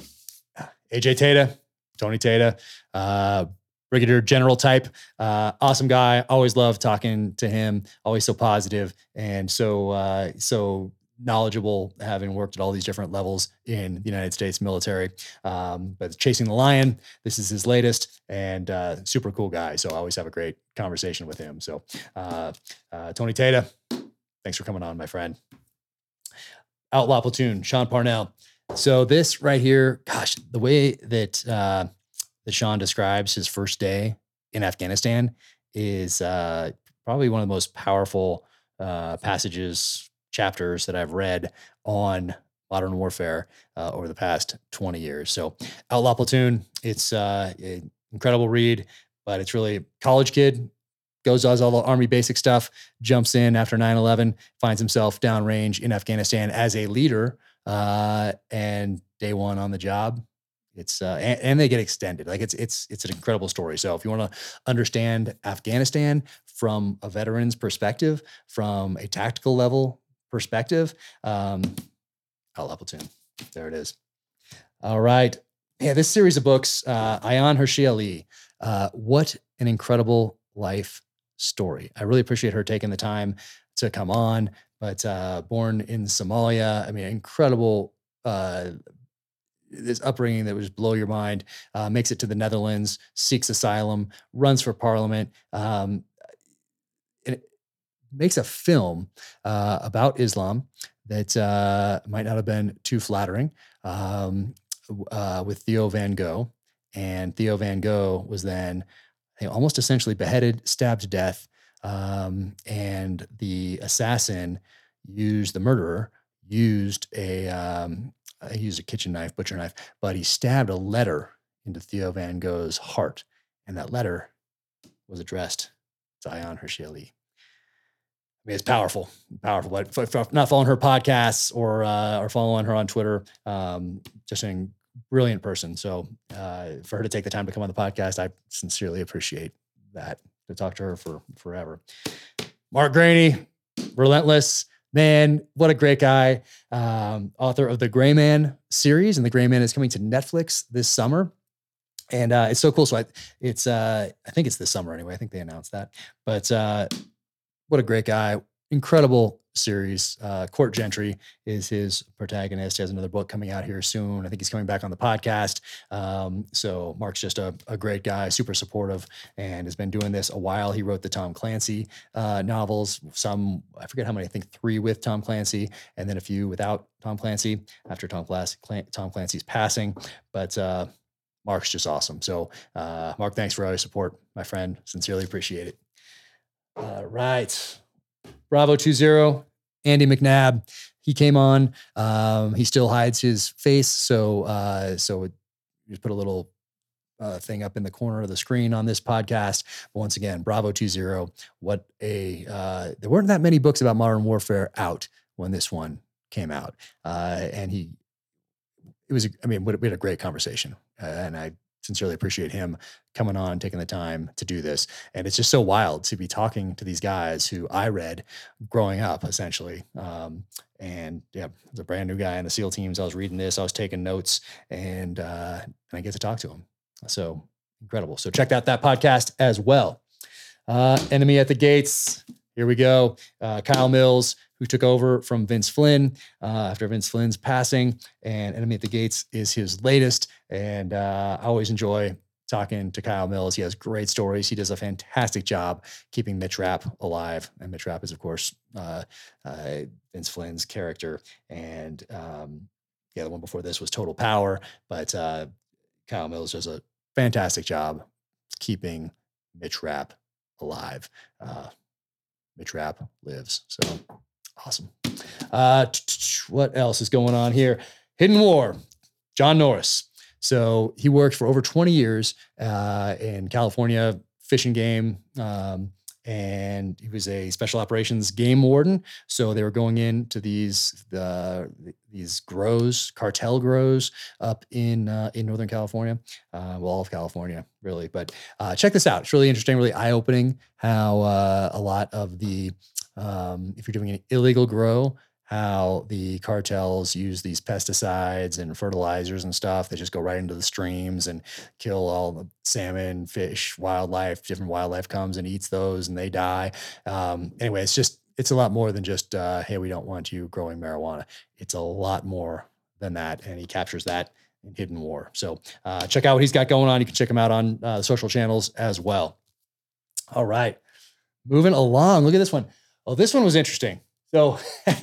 Speaker 1: AJ Tata, Tony Tata, uh, brigadier general type, uh, awesome guy. Always love talking to him. Always so positive and so uh, so knowledgeable, having worked at all these different levels in the United States military. Um, but Chasing the Lion, this is his latest, and uh, super cool guy. So I always have a great conversation with him. So uh, uh, Tony Tata, thanks for coming on, my friend. Outlaw Platoon, Sean Parnell. So this right here, gosh, the way that uh, that Sean describes his first day in Afghanistan is uh, probably one of the most powerful uh, passages, chapters that I've read on modern warfare uh, over the past 20 years. So Outlaw Platoon, it's uh, an incredible read, but it's really college kid goes does all the army basic stuff jumps in after 9-11 finds himself downrange in afghanistan as a leader uh, and day one on the job it's uh, and, and, they get extended. Like it's it's it's an incredible story. So if you want to understand afghanistan from a veteran's perspective from a tactical level perspective um outlaw platoon there it is. All right. Yeah this series of books uh Ayaan Hirsi Ali uh what an incredible life story. I really appreciate her taking the time to come on. But uh, born in Somalia, I mean, incredible. Uh, this upbringing that would blow your mind. Uh, makes it to the Netherlands, seeks asylum, runs for parliament. Um, it makes a film uh, about Islam that uh, might not have been too flattering um, uh, with Theo Van Gogh. And Theo Van Gogh was then almost essentially beheaded, stabbed to death. Um, and the assassin used the murderer used a um, he used a kitchen knife, butcher knife, but he stabbed a letter into Theo Van Gogh's heart, and that letter was addressed to Ayaan Hirsi Ali. I mean, it's powerful, powerful. But for not following her podcasts or uh, or following her on Twitter, um, just an brilliant person. So uh, for her to take the time to come on the podcast, I sincerely appreciate that. To talk to her for forever. Mark Greaney, relentless man, what a great guy. Um, author of the Gray Man series, and the Gray Man is coming to Netflix this summer. And uh, it's so cool. So I, it's uh, I think it's this summer anyway. I think they announced that. But uh, what a great guy! Incredible series. Uh, Court Gentry is his protagonist. He has another book coming out here soon. I think he's coming back on the podcast. Um, so Mark's just a, a, great guy, super supportive, and has been doing this a while. He wrote the Tom Clancy uh, novels, some, I forget how many, I think three with Tom Clancy, and then a few without Tom Clancy after Tom, Tom Clancy's passing. But uh, Mark's just awesome. So, uh, Mark, thanks for all your support, my friend. Sincerely appreciate it. All right. Bravo 20, Andy McNab. He came on. Um, he still hides his face. So, uh, so just put a little uh, thing up in the corner of the screen on this podcast. But once again, Bravo 20. What a, uh, there weren't that many books about modern warfare out when this one came out. Uh, and he, it was, I mean, we had a great conversation. Uh, and I sincerely appreciate him coming on, taking the time to do this. And it's just so wild to be talking to these guys who I read growing up, essentially. Um, and yeah, as a brand new guy in the SEAL teams, I was reading this, I was taking notes, and uh, and I get to talk to him. So incredible. So check out that podcast as well. Uh, Enemy at the Gates. Here we go. Uh, Kyle Mills, who took over from Vince Flynn uh, after Vince Flynn's passing, and Enemy at the Gates is his latest. And uh, I always enjoy talking to Kyle Mills. He has great stories. He does a fantastic job keeping Mitch Rapp alive. And Mitch Rapp is, of course, uh, uh, Vince Flynn's character. And um, yeah, the one before this was Total Power. But uh, Kyle Mills does a fantastic job keeping Mitch Rapp alive. Uh, Mitch Rapp lives. So awesome. Uh, [TSK] what else is going on here? Hidden War, John Norris. So he worked for over 20 years uh, in California Fish and Game. Um, and he was a special operations game warden. So they were going into these the these grows, cartel grows up in uh, in Northern California, uh, well, all of California, really. But uh, check this out; it's really interesting, really eye opening. How uh, a lot of the um, if you're doing an illegal grow, how the cartels use these pesticides and fertilizers and stuff that just go right into the streams and kill all the salmon, fish, wildlife. Different wildlife comes and eats those, and they die. Um, anyway, it's just it's a lot more than just uh, hey, we don't want you growing marijuana. It's a lot more than that, and he captures that in Hidden War. So uh, check out what he's got going on. You can check him out on uh, social channels as well. All right, moving along. Look at this one. Oh, this one was interesting. So,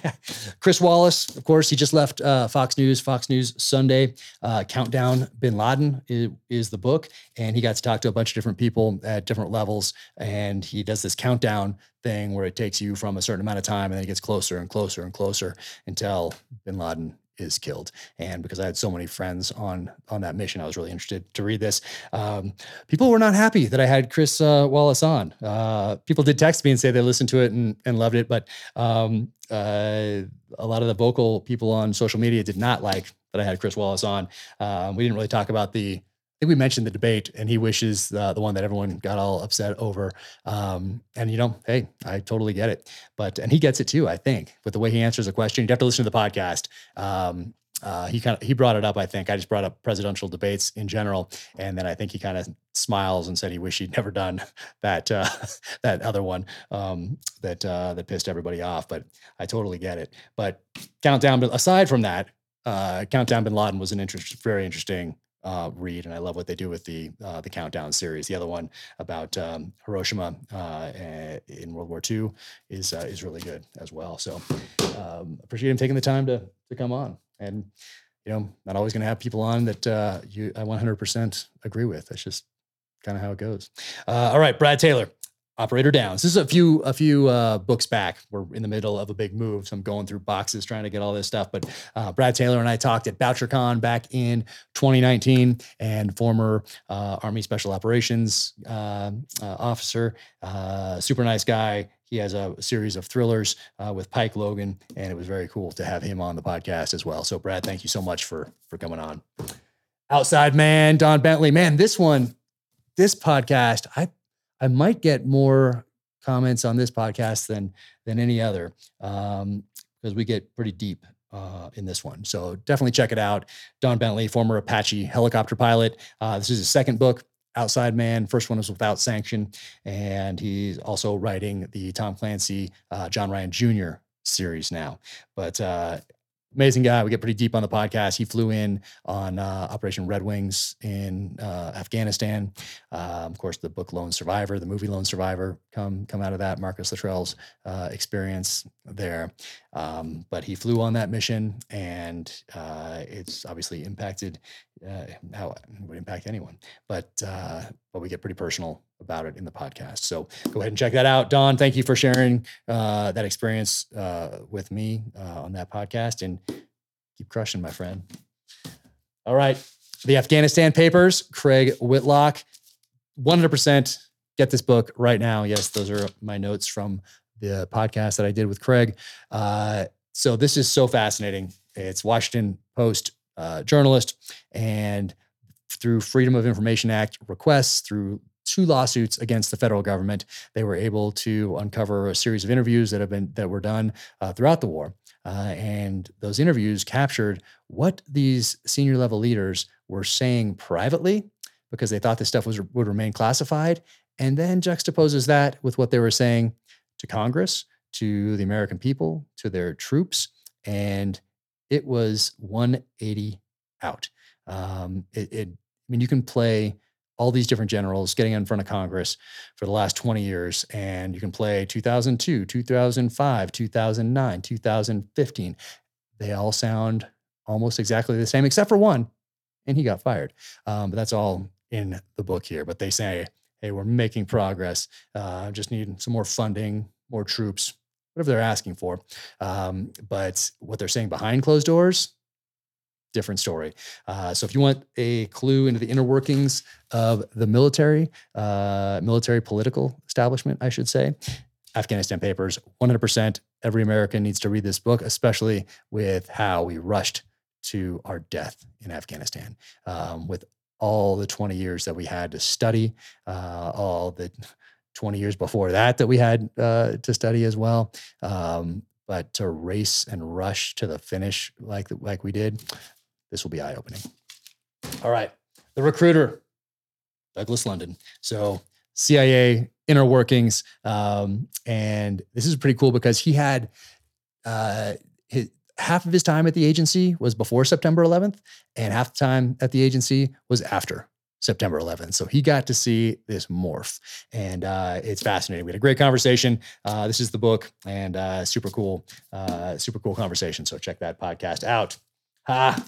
Speaker 1: [LAUGHS] Chris Wallace, of course, he just left uh, Fox News. Fox News Sunday, uh, Countdown Bin Laden is, is, the book. And he got to talk to a bunch of different people at different levels. And he does this countdown thing where it takes you from a certain amount of time and then it gets closer and closer and closer until Bin Laden is killed. And because I had so many friends on on that mission, I was really interested to read this. Um, people were not happy that I had Chris uh, Wallace on. Uh, people did text me and say they listened to it and, and loved it, but um, uh, a lot of the vocal people on social media did not like that I had Chris Wallace on. Um, we didn't really talk about the think we mentioned the debate, and he wishes uh, the one that everyone got all upset over. Um, and you know, hey, I totally get it. But and he gets it too. I think with the way he answers a question, you'd have to listen to the podcast. Um, uh, he kind of he brought it up. I think I just brought up presidential debates in general, and then I think he kind of smiles and said he wished he'd [LAUGHS] never done that uh, [LAUGHS] that other one um, that uh, that pissed everybody off. But I totally get it. But countdown. But aside from that, uh, countdown Bin Laden was an interest, very interesting uh, read, and I love what they do with the uh, the countdown series. The other one about um, Hiroshima uh, in World War II is uh, is really good as well. So um, appreciate him taking the time to to come on. And you know, not always going to have people on that uh, you I 100% agree with. That's just kind of how it goes. Uh, all right, Brad Taylor operator downs. This is a few a few uh, books back. We're in the middle of a big move, so I'm going through boxes trying to get all this stuff. But uh, Brad Taylor and I talked at BoucherCon back in 2019, and former uh, Army Special Operations uh, uh, officer, uh, super nice guy. He has a series of thrillers with Pike Logan, and it was very cool to have him on the podcast as well. So, Brad, thank you so much for for coming on. Outside man, Don Bentley, man, this one, this podcast, I I might get more comments on this podcast than than any other because um, we get pretty deep uh, in this one. So definitely check it out. Don Bentley, former Apache helicopter pilot. Uh, this is his second book. Outside Man. First one was without sanction, and he's also writing the Tom Clancy, uh, John Ryan Jr. series now. But uh, amazing guy. We get pretty deep on the podcast. He flew in on uh, Operation Red Wings in uh, Afghanistan. Uh, of course, the book Lone Survivor, the movie Lone Survivor, come come out of that. Marcus Luttrell's uh, experience there. Um, but he flew on that mission, and uh, it's obviously impacted uh, how it would impact anyone. But uh, but we get pretty personal about it in the podcast. So go ahead and check that out. Don, thank you for sharing uh, that experience uh, with me uh, on that podcast, and keep crushing, my friend. All right, the Afghanistan Papers, Craig Whitlock, one hundred percent. Get this book right now. Yes, those are my notes from the podcast that I did with Craig. Uh, so this is so fascinating. It's Washington Post uh, journalist, and through Freedom of Information Act requests, through two lawsuits against the federal government, they were able to uncover a series of interviews that have been that were done uh, throughout the war. Uh, and those interviews captured what these senior level leaders were saying privately because they thought this stuff was would remain classified, and then juxtaposes that with what they were saying to Congress, to the American people, to their troops, and it was 180 out. Um, it, it, I mean, you can play all these different generals getting in front of Congress for the last 20 years, and you can play 2002, 2005, 2009, 2015. They all sound almost exactly the same, except for one, and he got fired. Um, but that's all in the book here. But they say, hey, we're making progress. Uh, just need some more funding, more troops, whatever they're asking for. Um, but what they're saying behind closed doors, different story. Uh, so if you want a clue into the inner workings of the military, uh, military political establishment, I should say, Afghanistan Papers, 100%. Every American needs to read this book, especially with how we rushed to our death in Afghanistan, um, with all the 20 years that we had to study, uh, all the 20 years before that that we had uh, to study as well. Um, but to race and rush to the finish like like we did, this will be eye opening. All right, the recruiter, Douglas London. So CIA inner workings, um, and this is pretty cool because he had uh, his, half of his time at the agency was before September 11th, and half the time at the agency was after September 11th. So he got to see this morph, and uh, it's fascinating. We had a great conversation. Uh, this is the book, and uh, super cool, uh, super cool conversation. So check that podcast out. Ah,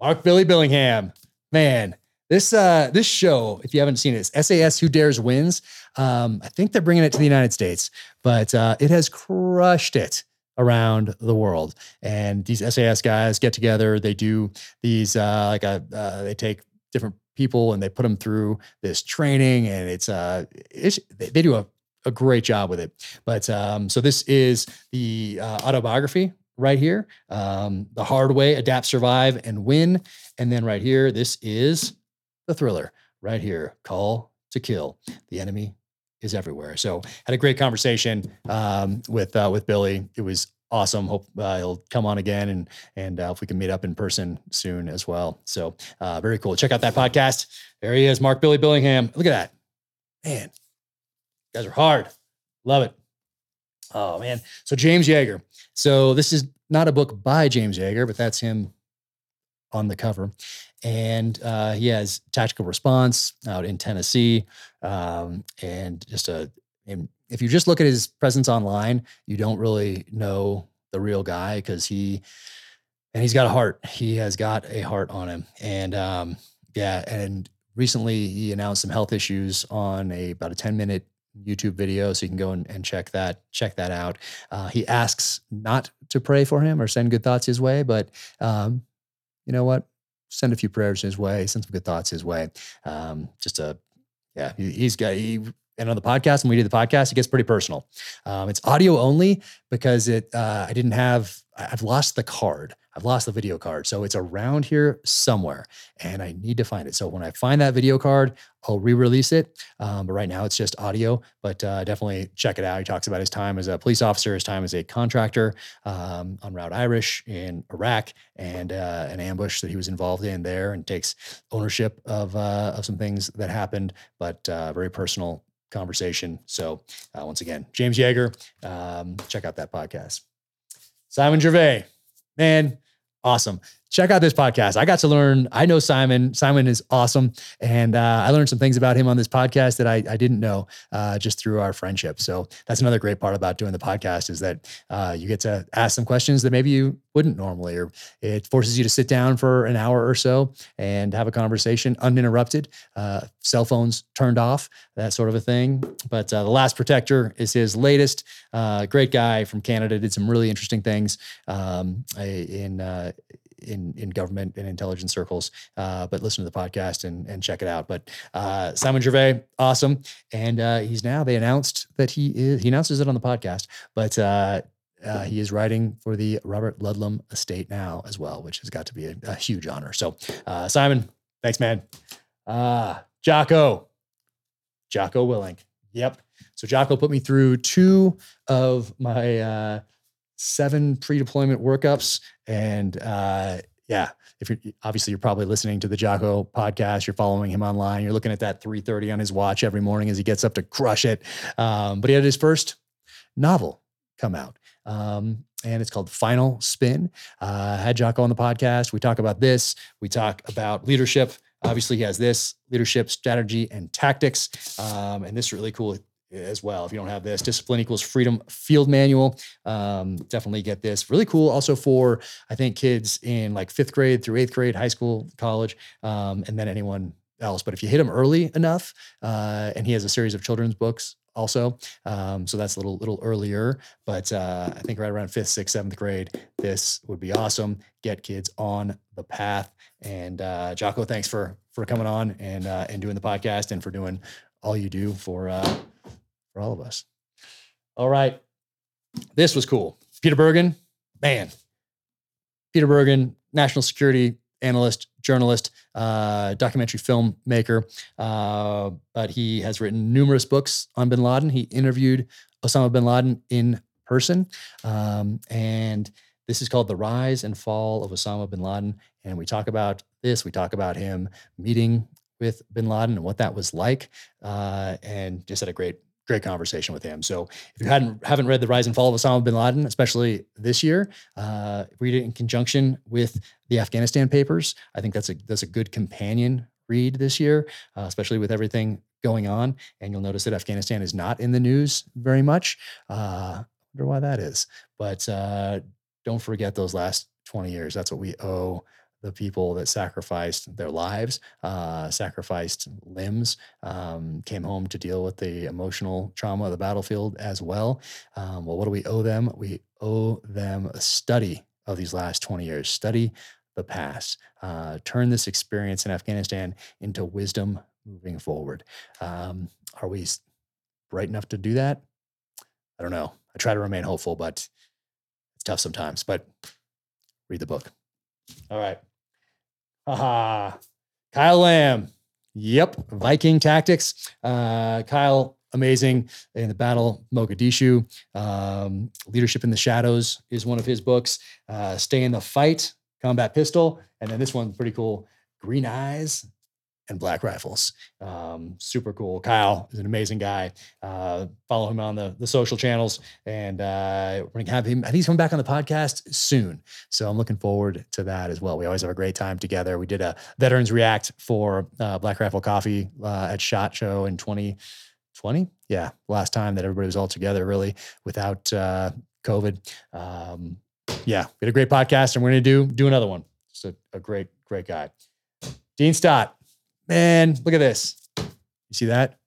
Speaker 1: Mark Billy Billingham, man. This uh, this show, if you haven't seen it, it's SAS Who Dares Wins. Um, I think they're bringing it to the United States, but uh, it has crushed it around the world. And these SAS guys get together. They do these like a they take different people and they put them through this training and it's uh it's they do a, a great job with it. But um so this is the uh, autobiography right here um the hard way adapt survive and win. And then right here this is the thriller right here call to kill. The enemy is everywhere. So had a great conversation um with uh with billy. It was awesome. Hope uh, he'll come on again and and uh, if we can meet up in person soon as well. So uh, very cool. Check out that podcast. There he is, Mark Billy Billingham. Look at that, man. You guys are hard. Love it. Oh man. So James Yeager. So this is not a book by James Yeager, but that's him on the cover. And uh, he has tactical response out in Tennessee, um, and just a if you just look at his presence online, you don't really know the real guy because he and he's got a heart. He has got a heart on him. And um, yeah, and recently he announced some health issues on a about a 10 minute YouTube video, so you can go and, and check that check that out. Uh, he asks not to pray for him or send good thoughts his way, but um, you know what? Send a few prayers his way, send some good thoughts his way. Um, just a yeah, he, has got he and on the podcast, when we do the podcast, it gets pretty personal. Um, it's audio only because it uh, I didn't have I've lost the card. I've lost the video card. So it's around here somewhere and I need to find it. So when I find that video card, I'll re-release it. Um, but right now it's just audio, but uh, definitely check it out. He talks about his time as a police officer, his time as a contractor um, on Route Irish in Iraq and uh, an ambush that he was involved in there and takes ownership of, uh, of some things that happened, but uh, very personal conversation. So uh, once again, James Yeager, um, check out that podcast. Simon Gervais, man, awesome. Check out this podcast. I got to learn. I know Simon. Simon is awesome, and uh, I learned some things about him on this podcast that I, I didn't know uh, just through our friendship. So that's another great part about doing the podcast is that uh, you get to ask some questions that maybe you wouldn't normally, or it forces you to sit down for an hour or so and have a conversation uninterrupted. Uh, cell phones turned off, that sort of a thing. But uh, the Last Protector is his latest. Uh, great guy from Canada. Did some really interesting things um, in in in government and intelligence circles. Uh, but listen to the podcast and and check it out. But uh, Simon Gervais, awesome, and uh, he's now they announced that he is he announces it on the podcast, but. Uh, he is writing for the Robert Ludlum estate now as well, which has got to be a, a huge honor. So, uh, Simon, thanks, man. Uh, Jocko, Jocko Willink. Yep. So Jocko put me through two of my uh, seven pre-deployment workups, and uh, yeah, if you're obviously you're probably listening to the Jocko podcast, you're following him online, you're looking at that 3:30 on his watch every morning as he gets up to crush it. Um, but he had his first novel come out. Um, and it's called Final Spin. Uh, had Jocko on the podcast. We talk about this. We talk about leadership. Obviously, he has this leadership strategy and tactics. Um, and this really cool as well. If you don't have this, Discipline Equals Freedom Field Manual, um, definitely get this. Really cool. Also for I think kids in like fifth grade through eighth grade, high school, college, um, and then anyone else. But if you hit him early enough, uh, and he has a series of children's books also. Um, so that's a little little earlier, but uh, I think right around fifth, sixth, seventh grade, this would be awesome. Get kids on the path. And uh, Jocko, thanks for for coming on and uh, and doing the podcast and for doing all you do for uh, for all of us. All right. This was cool. Peter Bergen, man. Peter Bergen, national security analyst, journalist, uh, documentary filmmaker. Uh, but he has written numerous books on bin Laden. He interviewed Osama bin Laden in person. Um, and this is called The Rise and Fall of Osama bin Laden. And we talk about this. We talk about him meeting with bin Laden and what that was like. Uh, and just had a great great conversation with him. So if you hadn't haven't read The Rise and Fall of Osama bin Laden, especially this year, uh, read it in conjunction with the Afghanistan papers. I think that's a that's a good companion read this year, uh, especially with everything going on. And you'll notice that Afghanistan is not in the news very much. Uh, wonder why that is. But uh, don't forget those last 20 years. That's what we owe the people that sacrificed their lives, uh, sacrificed limbs, um, came home to deal with the emotional trauma of the battlefield as well. Um, well, what do we owe them? We owe them a study of these last 20 years, study the past, uh, turn this experience in Afghanistan into wisdom moving forward. Um, are we bright enough to do that? I don't know. I try to remain hopeful, but it's tough sometimes. But read the book. All right. Aha. Kyle Lamb. Yep. Viking tactics. Uh, Kyle, amazing in the battle Mogadishu. Um, Leadership in the Shadows is one of his books. Uh, Stay in the Fight, Combat Pistol. And then this one, pretty cool. Green Eyes, and Black Rifles. Um, super cool. Kyle is an amazing guy. Uh, follow him on the, the social channels, and uh, we're gonna have him. I think he's coming back on the podcast soon, so I'm looking forward to that as well. We always have a great time together. We did a Veterans React for uh, Black Rifle Coffee uh, at Shot Show in 2020. Yeah, last time that everybody was all together, really, without uh, COVID. Um, yeah, we had a great podcast, and we're gonna do do another one. Just a, a great, great guy. Dean Stott, Man, look at this. You see that?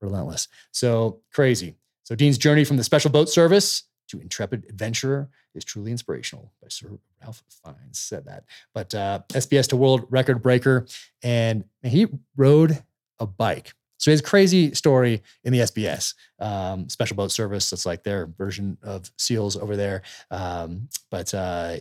Speaker 1: Relentless. So crazy. So Dean's journey from the special boat service to intrepid adventurer is truly inspirational. By Sir Ralph Fiennes said that. But uh, SBS to world record breaker, and he rode a bike. So a crazy story in the SBS um, special boat service. That's like their version of SEALs over there. Um, but uh,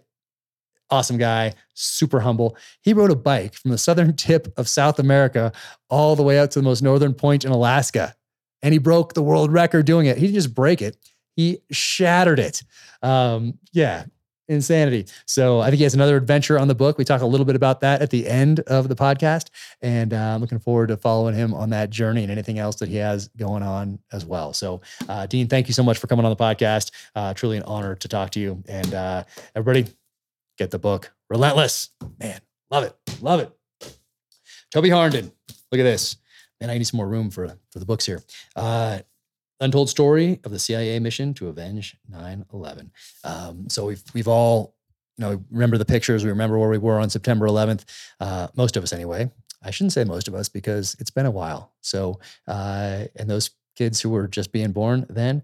Speaker 1: awesome guy, super humble. He rode a bike from the southern [LAUGHS] tip of South America all the way out to the most northern point in Alaska. And he broke the world record doing it. He didn't just break it, he shattered it. Um, yeah, insanity. So I think he has another adventure on the book. We talk a little bit about that at the end of the podcast. And uh, I'm looking forward to following him on that journey and anything else that he has going on as well. So, uh, Dean, thank you so much for coming on the podcast. Uh, truly an honor to talk to you. And uh, everybody, get the book Relentless. Man, love it. Love it. Toby Harnden. Look at this. Man, I need some more room for, for the books here. Uh, Untold Story of the CIA Mission to Avenge 9 11. Um, so we've, we've all, you know, remember the pictures. We remember where we were on September 11th. Uh, most of us, anyway. I shouldn't say most of us because it's been a while. So, uh, and those kids who were just being born then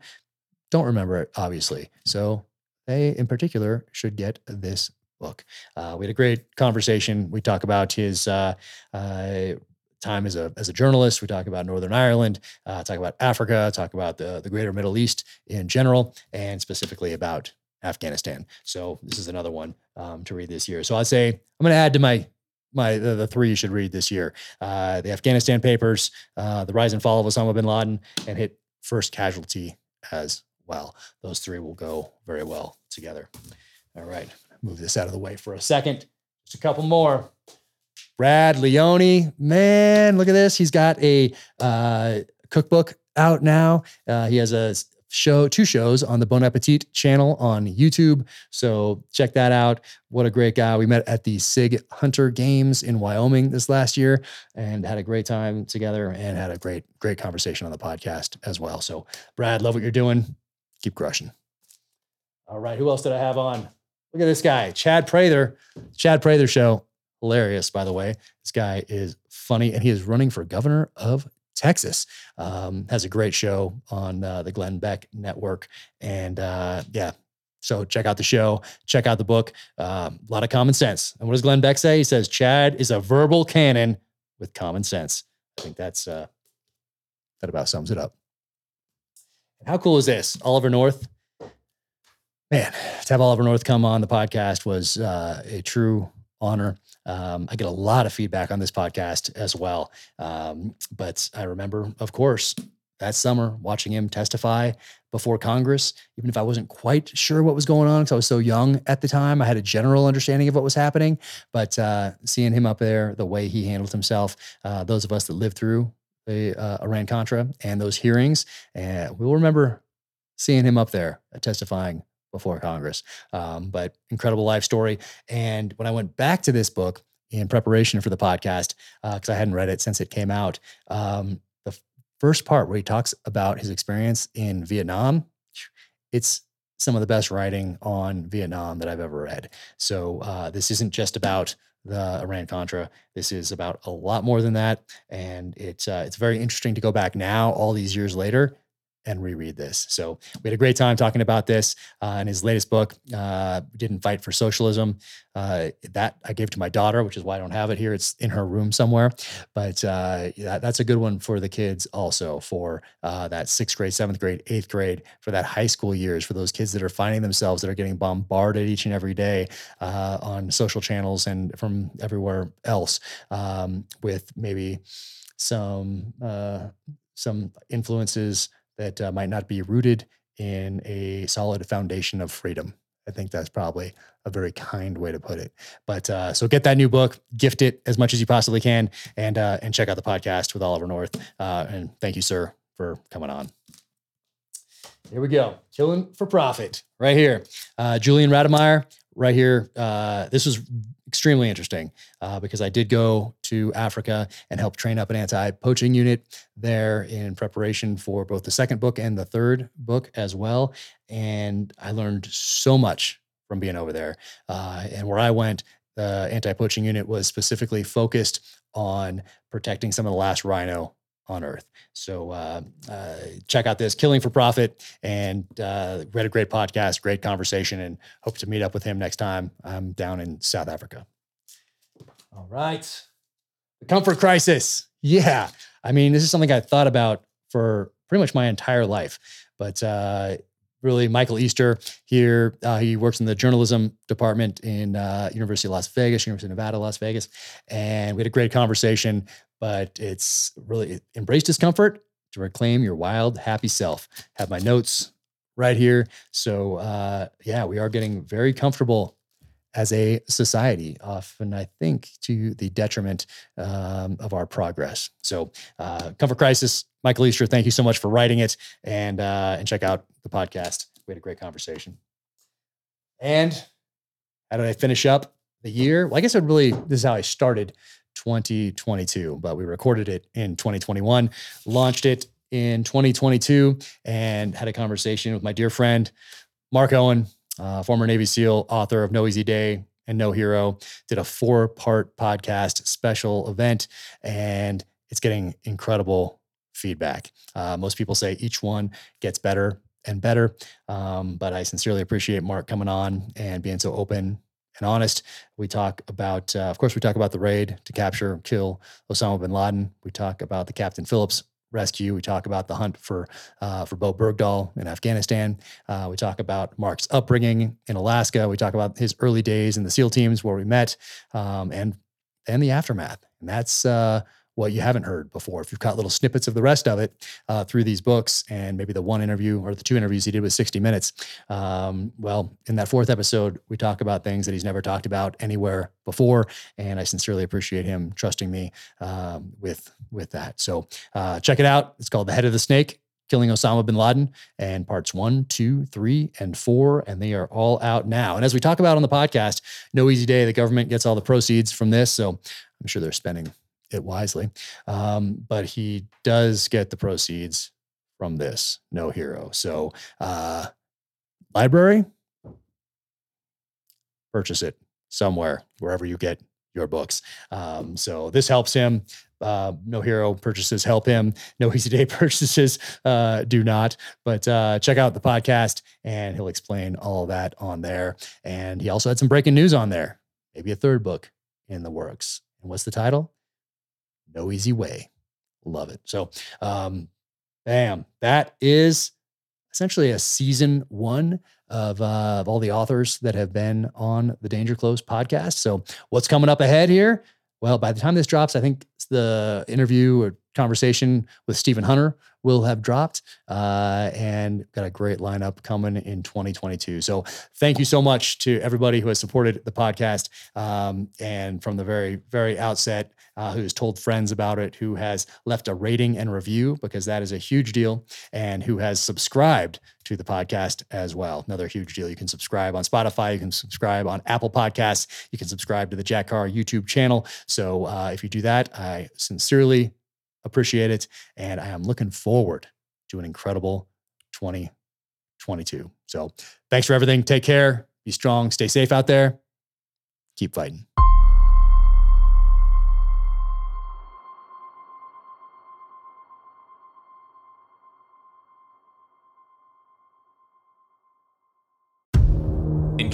Speaker 1: don't remember it, obviously. So they, in particular, should get this book. Uh, we had a great conversation. We talk about his uh, uh, time as a as a journalist. We talk about Northern Ireland, uh, talk about Africa, talk about the the greater Middle East in general, and specifically about Afghanistan. So this is another one um, to read this year. So I'd say I'm going to add to my my the, the, three you should read this year: uh, the Afghanistan Papers, uh, the Rise and Fall of Osama bin Laden, and hit First Casualty as well. Those three will go very well together. All right, move this out of the way for a second. Just a couple more. Brad Leone, man, look at this. He's got a uh, cookbook out now. Uh, he has a show, two shows on the Bon Appetit channel on YouTube. So check that out. What a great guy. We met at the Sig Hunter Games in Wyoming this last year and had a great time together and had a great, great conversation on the podcast as well. So, Brad, love what you're doing. Keep crushing. All right. Who else did I have on? Look at this guy, Chad Prather. Chad Prather show. Hilarious, by the way. This guy is funny and he is running for governor of Texas. Um, has a great show on uh, the Glenn Beck Network. And uh, yeah, so check out the show, check out the book. Um, a lot of common sense. And what does Glenn Beck say? He says, Chad is a verbal cannon with common sense. I think that's uh, that about sums it up. How cool is this? Oliver North. Man, to have Oliver North come on the podcast was uh, a true honor. Um, I get a lot of feedback on this podcast as well. Um, but I remember, of course, that summer watching him testify before Congress, even if I wasn't quite sure what was going on because I was so young at the time. I had a general understanding of what was happening, but uh, seeing him up there, the way he handled himself, uh, those of us that lived through the uh, Iran Contra and those hearings, and we'll remember seeing him up there testifying before Congress. Um, but incredible life story. And when I went back to this book in preparation for the podcast, because uh, I hadn't read it since it came out, um, the first part where he talks about his experience in Vietnam, it's some of the best writing on Vietnam that I've ever read. So uh, this isn't just about the Iran Contra. This is about a lot more than that, and it's uh, it's very interesting to go back now, all these years later, and reread this. So we had a great time talking about this uh, in his latest book, uh, Didn't Fight for Socialism. Uh, that I gave to my daughter, which is why I don't have it here. It's in her room somewhere. But uh, that, that's a good one for the kids also for uh, that sixth grade, seventh grade, eighth grade, for that high school years, for those kids that are finding themselves that are getting bombarded each and every day uh, on social channels and from everywhere else um, with maybe some some influences that uh, might not be rooted in a solid foundation of freedom. I think that's probably a very kind way to put it. But uh, so get that new book, gift it as much as you possibly can, and uh, and check out the podcast with Oliver North. Uh, and thank you, sir, for coming on. Here we go, killing for profit, right here. Uh, Julian Rademeyer, right here. Uh, this was extremely interesting uh, because I did go to Africa and help train up an anti poaching unit there in preparation for both the second book and the third book as well. And I learned so much from being over there. Uh, and where I went, the anti poaching unit was specifically focused on protecting some of the last rhino on earth. So uh, uh, check out this Killing for Profit. And uh, we had a great podcast, great conversation, and hope to meet up with him next time I'm down in South Africa. All right. The comfort crisis. Yeah. I mean, this is something I thought about for pretty much my entire life. But uh, really, Michael Easter here, uh, he works in the journalism department in uh, University of Las Vegas, University of Nevada, Las Vegas. And we had a great conversation but it's really embrace discomfort to reclaim your wild, happy self. Have my notes right here. So, uh, yeah, we are getting very comfortable as a society, often I think to the detriment um, of our progress. So, uh, Comfort Crisis, Michael Easter, thank you so much for writing it, and uh, and check out the podcast. We had a great conversation. And how did I finish up? the year. Well, I guess it really this is how I started 2022, but we recorded it in 2021, launched it in 2022, and had a conversation with my dear friend Mark Owen, uh, former Navy SEAL, author of No Easy Day and No Hero. Did a four-part podcast special event, and it's getting incredible feedback. Uh, most people say each one gets better and better. Um, but I sincerely appreciate Mark coming on and being so open and honest. We talk about, uh, of course, we talk about the raid to capture, kill Osama bin Laden. We talk about the Captain Phillips rescue. We talk about the hunt for uh, for Bowe Bergdahl in Afghanistan. Uh, we talk about Mark's upbringing in Alaska. We talk about his early days in the SEAL teams where we met, um, and and the aftermath. And that's uh, what you haven't heard before. If you've caught little snippets of the rest of it uh, through these books, and maybe the one interview or the two interviews he did with 60 Minutes, um, well, in that fourth episode, we talk about things that he's never talked about anywhere before, and I sincerely appreciate him trusting me um, with with that. So uh, check it out. It's called The Head of the Snake. Killing Osama bin Laden, and parts one, two, three, and four, and they are all out now. And as we talk about on the podcast, no easy day. The government gets all the proceeds from this, so I'm sure they're spending it wisely. Um, but he does get the proceeds from this no hero. So, uh, library, purchase it somewhere, wherever you get your books. Um, so this helps him. Uh, no hero purchases help him. No easy day [LAUGHS] purchases uh, do not. But uh, check out the podcast, and he'll explain all that on there. And he also had some breaking news on there. Maybe a third book in the works. And what's the title? No easy way. Love it. So, um, bam, that is essentially a season one of, uh, of all the authors that have been on the Danger Close podcast. So, what's coming up ahead here? Well, by the time this drops, I think the interview or conversation with Stephen Hunter will have dropped uh, and got a great lineup coming in 2022. So thank you so much to everybody who has supported the podcast um, and from the very, very outset, uh, who has told friends about it, who has left a rating and review, because that is a huge deal, and who has subscribed to the podcast as well. Another huge deal. You can subscribe on Spotify, you can subscribe on Apple Podcasts, you can subscribe to the Jack Carr YouTube channel. So uh, if you do that, I sincerely appreciate it. And I am looking forward to an incredible 2022. So thanks for everything. Take care. Be strong. Stay safe out there. Keep fighting.